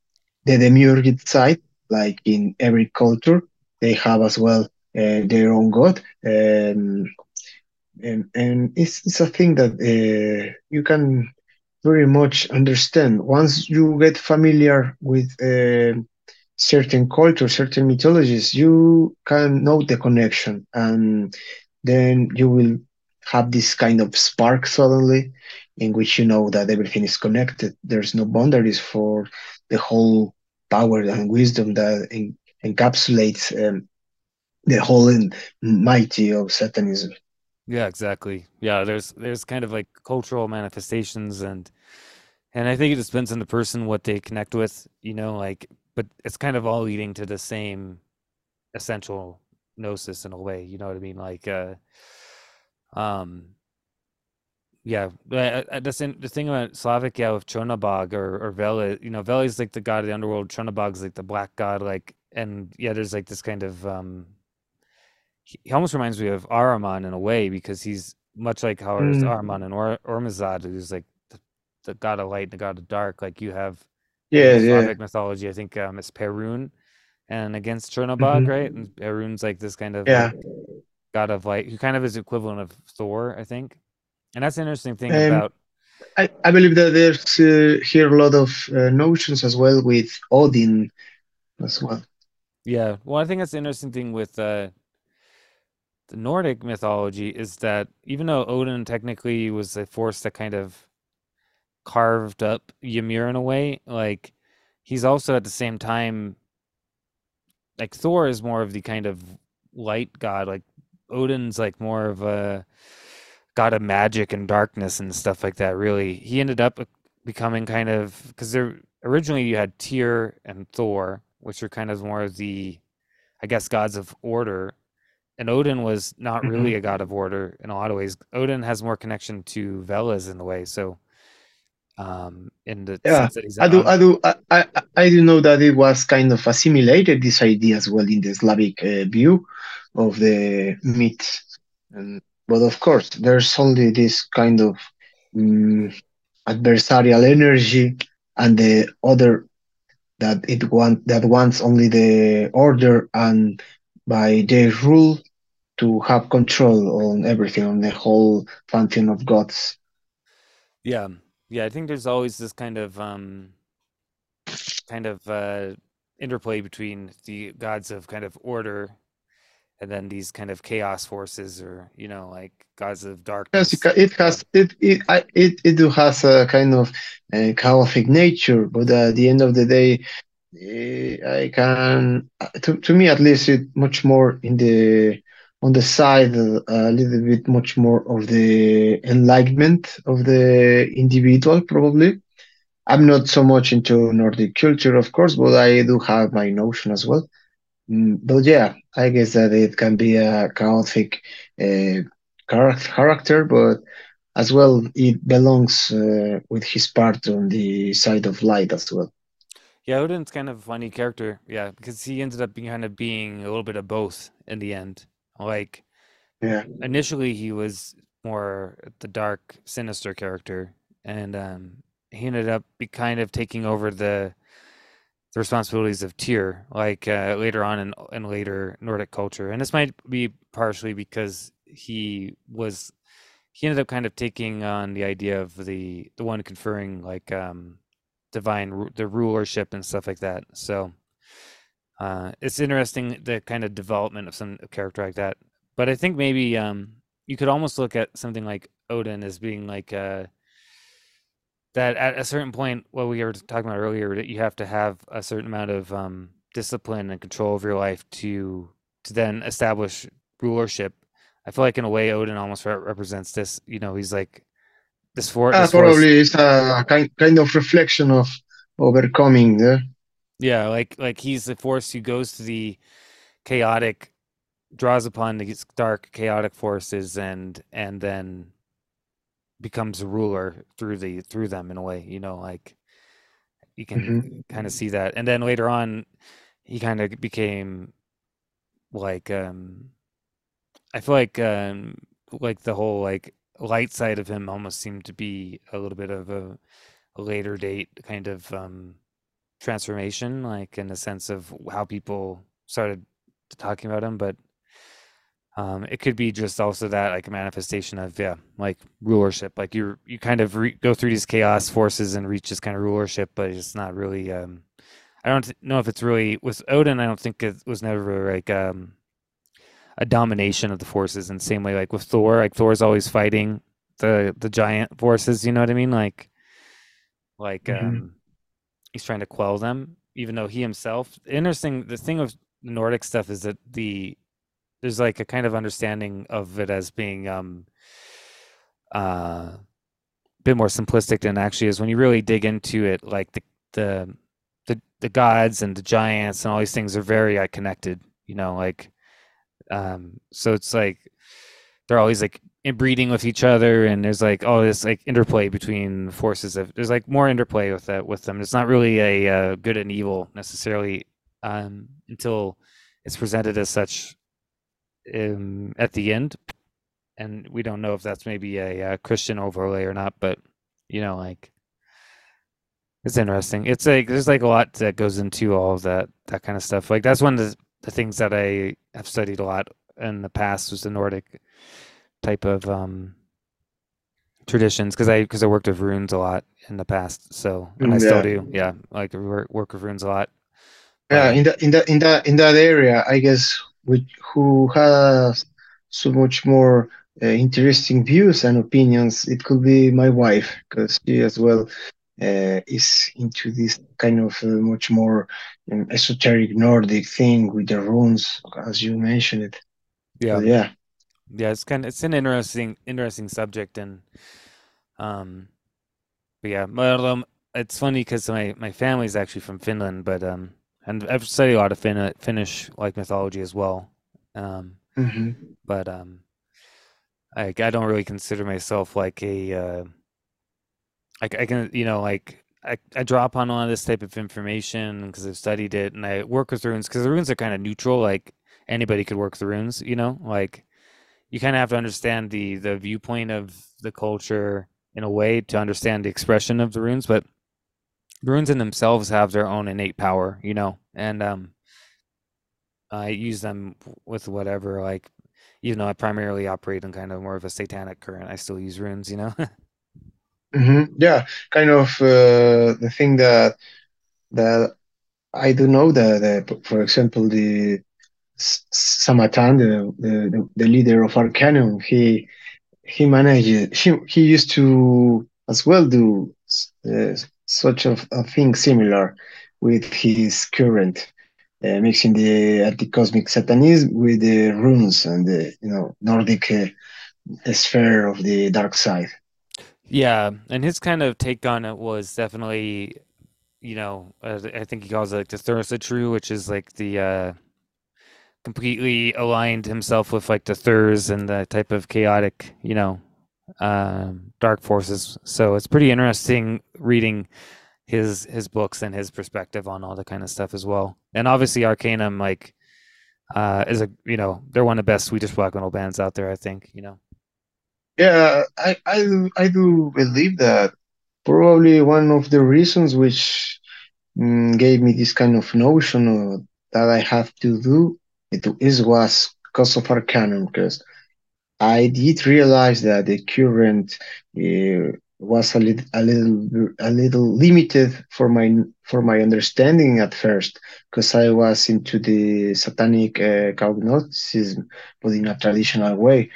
the Demiurgic side, like in every culture, they have as well uh, their own god. Um, and and it's, it's a thing that uh, you can very much understand once you get familiar with uh, certain cultures, certain mythologies, you can know the connection, and then you will have this kind of spark suddenly in which you know that everything is connected. There's no boundaries for the whole power and wisdom that en- encapsulates um, the whole mighty of Satanism. yeah, exactly. Yeah, there's there's kind of like cultural manifestations and and I think it depends on the person what they connect with, you know, like but it's kind of all leading to the same essential gnosis in a way, you know what I mean? Like uh um yeah, uh, uh, the thing, the thing about Slavic, yeah, with Chernobog or or Vela, you know, Vela is like the god of the underworld, Chernobog's like the black god, like, and yeah, there's like this kind of um he, almost reminds me of Ahriman in a way because he's much like how there's Mm, Ahriman and or Ormazad, who's like the, the god of light and the god of dark. Like you have yeah, the yeah. Mythology, I think um, it's Perun and against Chernobog, right? hmm And Perun's like this kind of Yeah. like god of light, who kind of is equivalent of Thor, I think. And that's the interesting thing And about I, I believe that there's uh, here a lot of uh, notions as well with Odin as well. Yeah. Well, I think that's the interesting thing with uh, the Nordic mythology is that even though Odin technically was a force that kind of carved up Ymir in a way. Like he's also at the same time like Thor is more of the kind of light god. Like Odin's like more of a god of magic and darkness and stuff like that. Really, he ended up uh, becoming kind of because there originally you had Tyr and Thor, which are kind of more of the I guess gods of order. And Odin was not really a hmm god of order in a lot of ways. Odin has more connection to Velas in a way. So um, in the Yeah, sense that he's I do. I do, I, I, I do know that it was kind of assimilated this idea as well in the Slavic uh, view of the myth. And, but of course, there's only this kind of um, adversarial energy and the other that it want that wants only the order and by their rule to have control on everything, on the whole function of gods. Yeah, yeah. I think there's always this kind of um, kind of uh, interplay between the gods of kind of order and then these kind of chaos forces, or you know, like gods of darkness. ca- it has it it I- it it do has a kind of uh, chaotic nature, but at the end of the day, eh, I can to to me at least it much more in the on the side a little bit much more of the enlightenment of the individual probably. I'm not so much into Nordic culture, of course, but I do have my notion as well. Mm, but yeah, I guess that it can be a chaotic. Uh, character, but as well it belongs uh, with his part on the side of light as well. Yeah, Odin's kind of a funny character. Yeah, because he ended up being kind of being a little bit of both in the end. Like, yeah, initially he was more the dark, sinister character, and um, he ended up be kind of taking over the the responsibilities of Tyr, like uh, later on in in later Nordic culture. And this might be partially because he was he ended up kind of taking on the idea of the the one conferring like um divine the rulership and stuff like that. So uh, it's interesting the kind of development of some character like that. But I think maybe um, you could almost look at something like Odin as being like uh, that at a certain point. What we were talking about earlier, that you have to have a certain amount of um, discipline and control of your life to to then establish rulership. I feel like in a way Odin almost re- represents this. You know, he's like this for uh, probably it's a kind kind of reflection of overcoming. Yeah, yeah, like like he's the force who goes to the chaotic, draws upon these dark chaotic forces, and and then becomes a ruler through the through them in a way. You know, like you can mm-hmm. kind of see that, and then later on, he kind of became like um I feel like um like the whole like light side of him almost seemed to be a little bit of a, a later date kind of um, transformation, like in the sense of how people started talking about him. But um, it could be just also that like a manifestation of yeah, like rulership. Like you you kind of re- go through these chaos forces and reach this kind of rulership, but it's not really. Um, I don't know if it's really with Odin. I don't think it was never like um, a domination of the forces in the same way like with Thor, like Thor's always fighting the the giant forces, you know what I mean? Like like mm-hmm. um he's trying to quell them, even though he himself interesting the thing of the Nordic stuff is that the there's like a kind of understanding of it as being um uh a bit more simplistic than actually is when you really dig into it like the the the, the gods and the giants and all these things are very uh, connected you know like um, so it's like they're always like breeding with each other, and there's like all this like interplay between forces. Of, there's like more interplay with that with them. It's not really a uh, good and evil necessarily um, until it's presented as such um, at the end, and we don't know if that's maybe a, a uh, Christian overlay or not. But you know, like it's interesting. It's like there's like a lot that goes into all of that that kind of stuff. Like that's one of the the things that I have studied a lot in the past was the Nordic type of um, traditions because I because I worked with runes a lot in the past. So and I still do. Yeah, like work work with runes a lot. Yeah, in that in that in that in that area, I guess with who has so much more uh, interesting views and opinions, it could be my wife because she as well uh, is into this kind of uh, much more um, esoteric Nordic thing with the runes, as you mentioned it. Yeah, but yeah, yeah. It's kind of it's an interesting interesting subject, and um, but yeah, but um, it's funny because my my family's actually from Finland, but um, and I've studied a lot of Fin- Finnish like mythology as well. Um, mm-hmm. but um, I I don't really consider myself like a uh I, I can, you know, like I, I drop on all of this type of information because I've studied it and I work with runes because the runes are kind of neutral. Like anybody could work the runes, you know, like you kind of have to understand the, the viewpoint of the culture in a way to understand the expression of the runes, but runes in themselves have their own innate power, you know, and, um, I use them with whatever, like, even though I primarily operate in kind of more of a satanic current, I still use runes, you know? *laughs* Mm-hmm. Yeah, kind of uh, the thing that that I do know that, that for example, the Shamaatae, the, the the leader of Arckanum, he he managed he he used to as well do uh, such a, a thing similar with his current. Uh, mixing the anti-cosmic satanism with the runes and the you know Nordic uh, sphere of the dark side. Yeah, and his kind of take on it was definitely, you know, I think he calls it like the Thursatru, which is like the uh, completely aligned himself with like the Thurs and the type of chaotic, you know, um, dark forces. So it's pretty interesting reading his his books and his perspective on all the kind of stuff as well. And obviously Arckanum like uh is a you know, they're one of the best Swedish black metal bands out there, I think, you know. Yeah, I, I do I do believe that probably one of the reasons which mm, gave me this kind of notion of, that I have to do it is was because of Arckanum, because I did realize that the current uh, was a little, a little, a little limited for my for my understanding at first, because I was into the satanic uh, cognosticism, but in a traditional way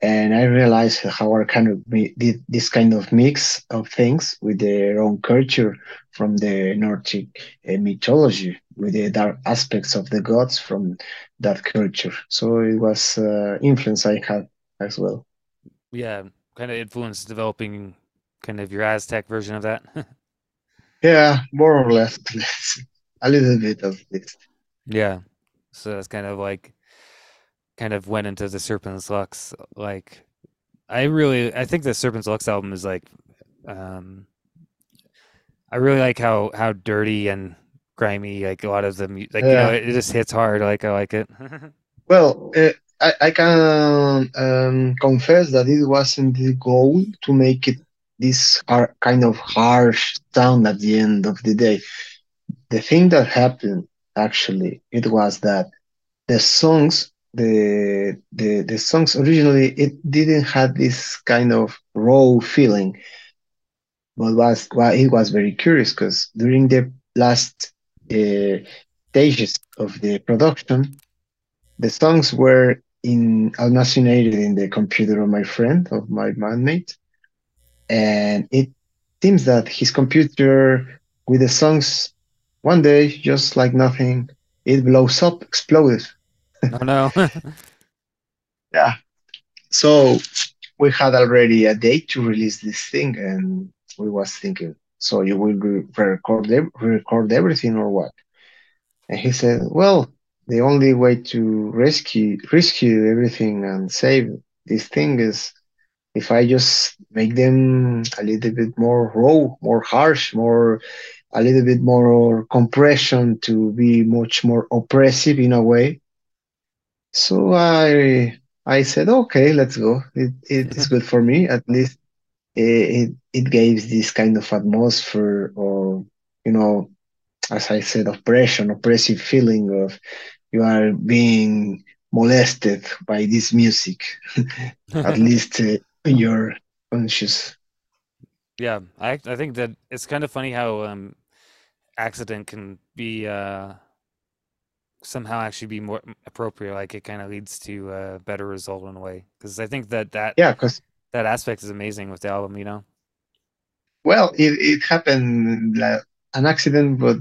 and I realized how Arckanum did this kind of mix of things with their own culture from the Nordic uh, mythology, with the dark aspects of the gods from that culture. So it was uh, influence I had as well. Yeah, kind of influence developing kind of your Aztec version of that. *laughs* yeah, more or less, *laughs* a little bit of this. Yeah, so it's kind of like kind of went into the Serpens Lvx. Like, I really, I think the Serpens Lvx album is like, um, I really like how how dirty and grimy like a lot of the like yeah. you know it, it, just hits hard. Like I like it. *laughs* well, uh, I I can um, confess that it wasn't the goal to make it this hard, kind of harsh sound at the end of the day. The thing that happened actually it was that the songs the the the songs originally it didn't have this kind of raw feeling but was well, it was very curious because during the last uh, stages of the production the songs were in almacenated in the computer of my friend of my bandmate and it seems that his computer with the songs one day just like nothing it blows up exploded Oh no. *laughs* yeah. So we had already a date to release this thing, and we was thinking, so you will re-record record everything or what? And he said, well, the only way to rescue rescue everything and save this thing is if I just make them a little bit more raw, more harsh, more a little bit more compression to be much more oppressive in a way so I I said, okay, let's go. It it's mm-hmm. good for me. At least it, it it gives this kind of atmosphere or you know, as I said, oppression, oppressive feeling of you are being molested by this music. *laughs* At least uh, you're conscious. Yeah, I I think that it's kind of funny how um, accident can be uh, somehow actually be more appropriate like it kind of leads to a better result in a way because i think that that yeah because that aspect is amazing with the album you know well it, it happened like an accident but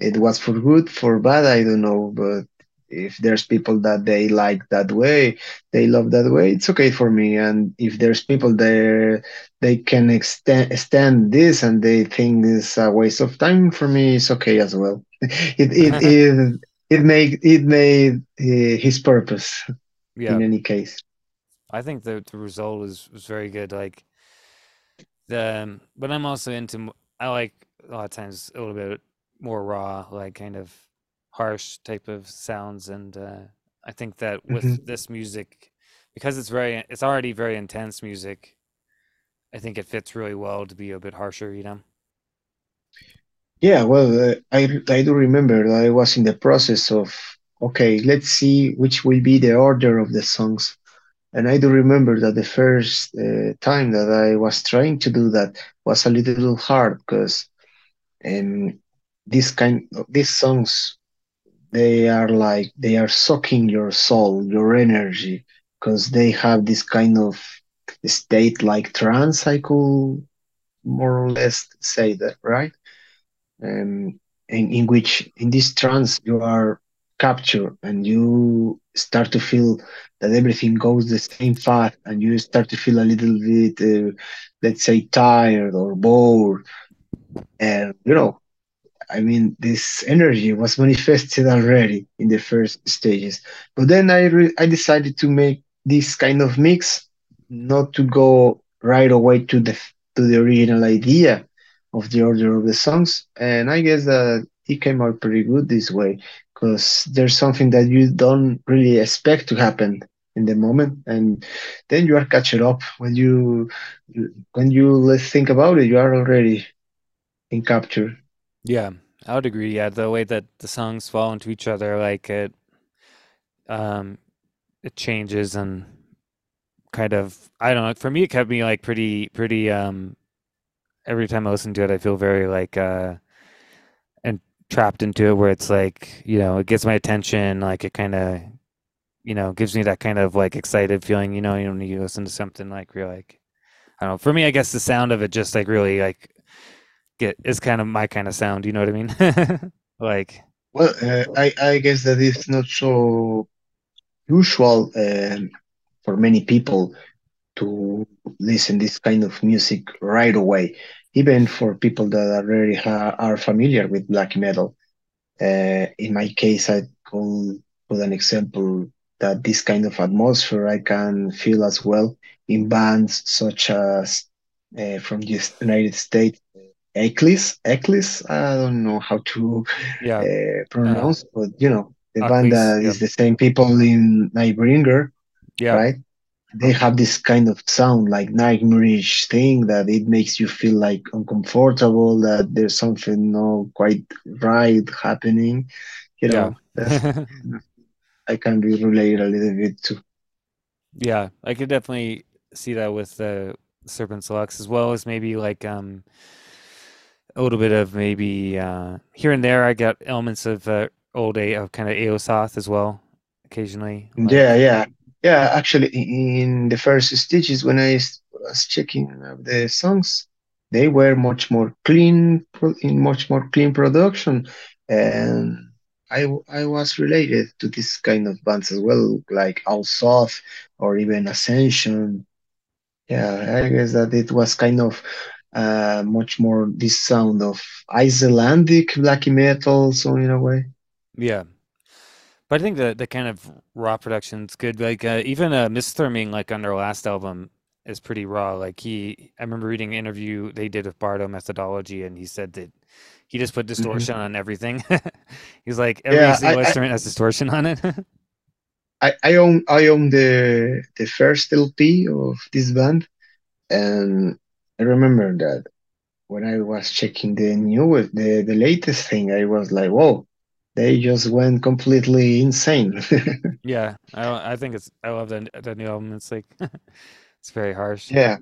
it was for good for bad i don't know but if there's people that they like that way they love that way it's okay for me and if there's people there they can extend extend this and they think it's a waste of time for me it's okay as well *laughs* it it, *laughs* it it made it made uh, his purpose. Yeah. In any case, I think the the result was was very good. Like the, um, but I'm also into. I like a lot of times a little bit more raw, like kind of harsh type of sounds, and uh, I think that with mm-hmm. this music, because it's very, it's already very intense music. I think it fits really well to be a bit harsher, you know. Yeah, well, uh, I I do remember that I was in the process of okay, let's see which will be the order of the songs, and I do remember that the first uh, time that I was trying to do that was a little hard because, um, this kind of these songs, they are like they are sucking your soul, your energy, because they have this kind of state like trance. I could more or less say that, right? um, in, in which in this trance you are captured and you start to feel that everything goes the same path and you start to feel a little bit uh, let's say tired or bored and you know I mean, this energy was manifested already in the first stages. But then I I decided to make this kind of mix, not to go right away to the to the original idea of the order of the songs, and I guess that it came out pretty good this way because there's something that you don't really expect to happen in the moment, and then you are catching up when you when you think about it, you are already in capture. Yeah, I would agree. Yeah, the way that the songs fall into each other, like it, um, it changes and kind of, I don't know. For me, it kept me like pretty, pretty. Um, every time I listen to it, I feel very like uh, and trapped into it, where it's like you know, it gets my attention. Like it kind of, you know, gives me that kind of like excited feeling. You know, when you listen to something like you're like, I don't know. For me, I guess the sound of it just like really like get is kind of my kind of sound. You know what I mean? *laughs* like, Well, uh, I I guess that it's not so usual um, for many people to listen this kind of music right away, even for people that already ha are familiar with black metal. Uh, in my case, I could put an example that this kind of atmosphere I can feel as well in bands such as uh, from the United States, Akhlys. Akhlys, I don't know how to yeah, uh, uh, pronounce, but you know, the band that Yep. is the same people in Nightbringer, Yep. right? They have this kind of sound like nightmarish thing that it makes you feel like uncomfortable, that there's something not quite right happening. You Yeah. know, that's *laughs* I can be relate a little bit too. Yeah, I could definitely see that with the Serpens Lvx as well as maybe like um a little bit of maybe uh here and there I got elements of uh, old A of kind of Aosoth as well occasionally Yeah, like yeah, yeah. Actually, in the first stages, when I was checking the songs, they were much more clean, in much more clean production, and I I was related to this kind of bands as well, like All or even Ascension. Yeah, I guess that it was kind of uh much more this sound of Icelandic black metal, so in a way. yeah. But I think the the kind of raw production's good like uh, even uh Misþyrming like on their last album is pretty raw like he I remember reading an interview they did with Bardo Methodology and he said that he just put Mhm. distortion on everything. *laughs* He's like every Yeah, single I instrument has distortion on it. *laughs* I, I own I own the the first LP of this band, and I remember that when I was checking the newest the the latest thing, I was like, whoa, they just went completely insane. *laughs* Yeah, I I think it's I love that that new album. It's like *laughs* it's very harsh. Yeah,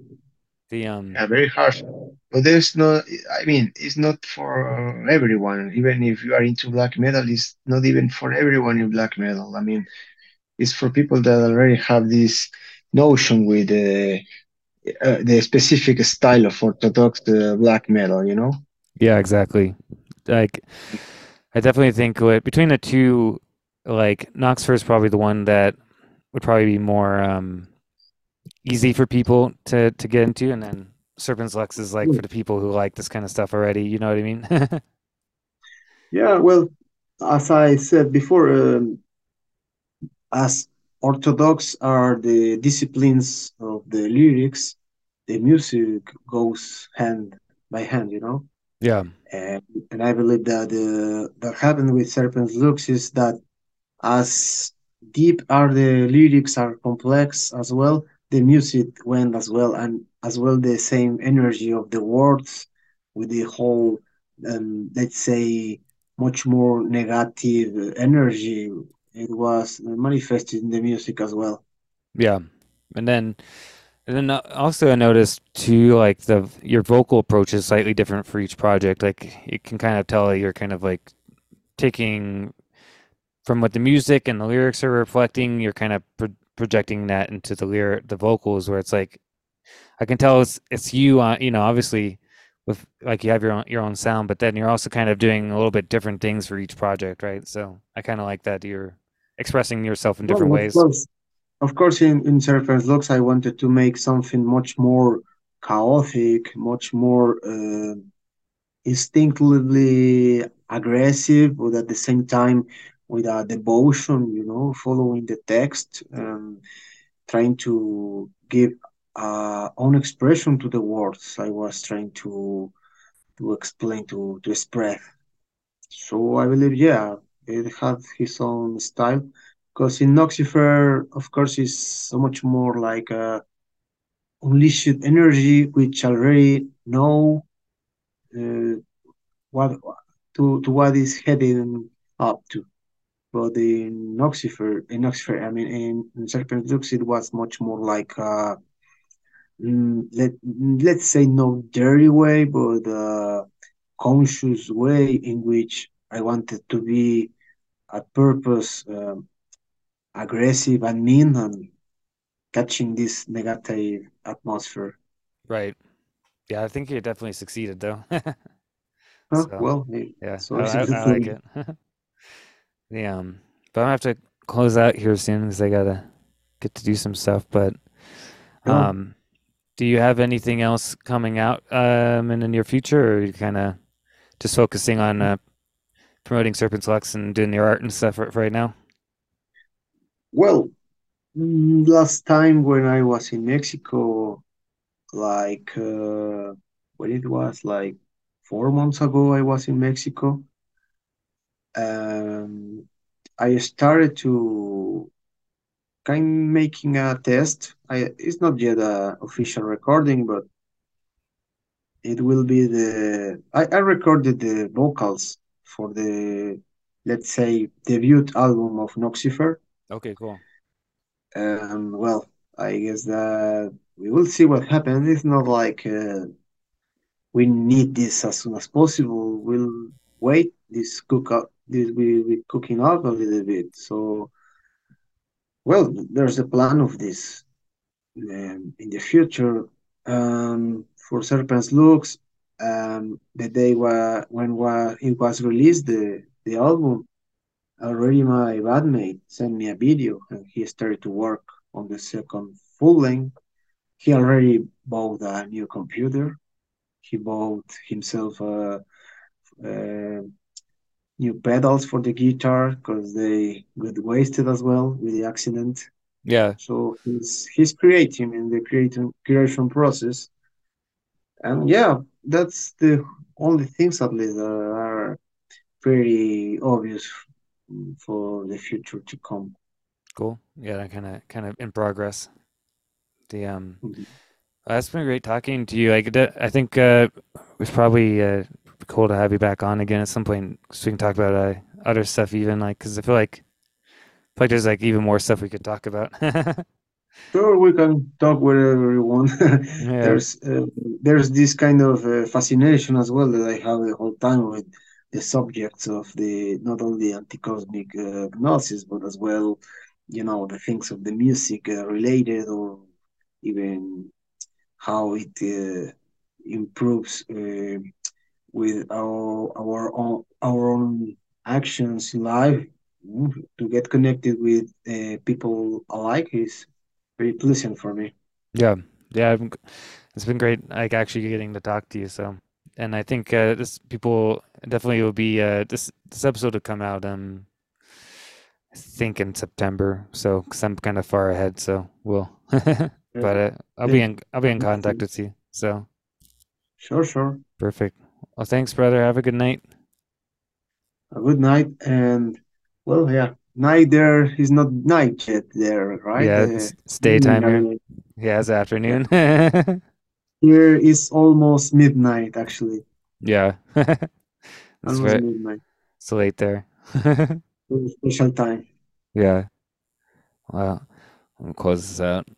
The um yeah, very harsh. But there's no, I mean, it's not for everyone. Even if you are into black metal, it's not even for everyone in black metal. I mean, it's for people that already have this notion with uh, uh, the specific style of orthodox uh, black metal, you know? yeah, exactly. Like I definitely think what between the two, like Noxifer is probably the one that would probably be more um easy for people to to get into, and then Serpens Lvx is like for the people who like this kind of stuff already. You know what I mean? *laughs* Yeah, well, as I said before, um, as orthodox are the disciplines of the lyrics, the music goes hand by hand, you know. Yeah, And, and I believe that uh, that happened with Serpens Lvx is that as deep are the lyrics are complex as well, the music went as well, and as well the same energy of the words with the whole, um, let's say, much more negative energy. It was manifested in the music as well. yeah, and then and then uh, also I noticed too, like the your vocal approach is slightly different for each project. Like you can kind of tell you're kind of like taking from what the music and the lyrics are reflecting, you're kind of pro projecting that into the lyric, the vocals, where it's like I can tell it's it's you. Uh, you know, obviously, with like you have your own your own sound, but then you're also kind of doing a little bit different things for each project, right? So I kind of like that you're expressing yourself in different Well, of ways. course, of course, in, in Serpens Lvx, I wanted to make something much more chaotic, much more uh, instinctively aggressive, but at the same time with a devotion, you know, following the text and trying to give uh, own expression to the words I was trying to to explain to to express. So I believe, yeah, it had his own style. Because in Noxifer, of course, is so much more like a unleashed energy, which already know uh, what to to what is heading up to. But in Noxifer, in Noxifer, I mean, in, in Serpens Lvx, it was much more like mm, let let's say no dirty way, but a conscious way in which I wanted to be at purpose um, aggressive and mean and catching this negative atmosphere. Right. Yeah, I think you definitely succeeded though. *laughs* So Well, yeah, so I, I, I like it. *laughs* The um, but I'm gonna have to close out here soon because I gotta get to do some stuff. But Oh, um, do you have anything else coming out um in the near future, or are you kind of just focusing on uh, promoting Serpens Lvx and doing your art and stuff for, for right now? well, last time when I was in Mexico, like uh, when it was like four months ago, I was in Mexico. Um, I started to kind making a test. I it's not yet a official recording, but it will be the I, I recorded the vocals for the let's say debut album of Noxifer. Okay, cool. And well, I guess that we will see what happens. It's not like uh, we need this as soon as possible. We'll wait. This cook up. This will be cooking up a little bit. So well, there's a plan of this um, in the future. Um, for Serpens Lvx, um, the day wa- when wa- it was released, the the album, already my bandmate sent me a video, and he started to work on the second full length. He already bought a new computer. He bought himself a, a new pedals for the guitar because they got wasted as well with the accident. Yeah, So he's he's creating in the creating creation process, and yeah, that's the only things at least that are pretty obvious for the future to come. cool. Yeah, kind of kind of in progress. The um, Mhm. uh, it's been great talking to you. That- I think uh, it's probably uh, cool to have you back on again at some point so we can talk about uh, other stuff even like because I feel like feel like there's like even more stuff we could talk about. *laughs* Sure, we can talk wherever you want. *laughs* Yeah, There's uh, there's this kind of uh, fascination as well that I have the whole time with the subjects of the not only anti-cosmic uh, gnosis, but as well, you know, the things of the music uh, related, or even how it uh, improves uh, with our our own our own actions in life. Mm, To get connected with uh, people alike is very pleasant for me. yeah, yeah. It's been great, like actually getting to talk to you. So, and I think uh, this people definitely will be uh, this this episode will come out um I think in September. So, because I'm kind of far ahead, so we'll. *laughs* But uh, I'll yeah, be in I'll be in contact with you. So Sure, sure. perfect. Well, thanks, brother. Have a good night. A good night, and well, yeah, night there is not night yet there, right? Yeah, Uh, it's, it's daytime I here. Yeah, it's afternoon. *laughs* Here is almost midnight, actually, Yeah, *laughs* almost very midnight. it's late there. *laughs* Special time. Yeah. Well, I'll close this out.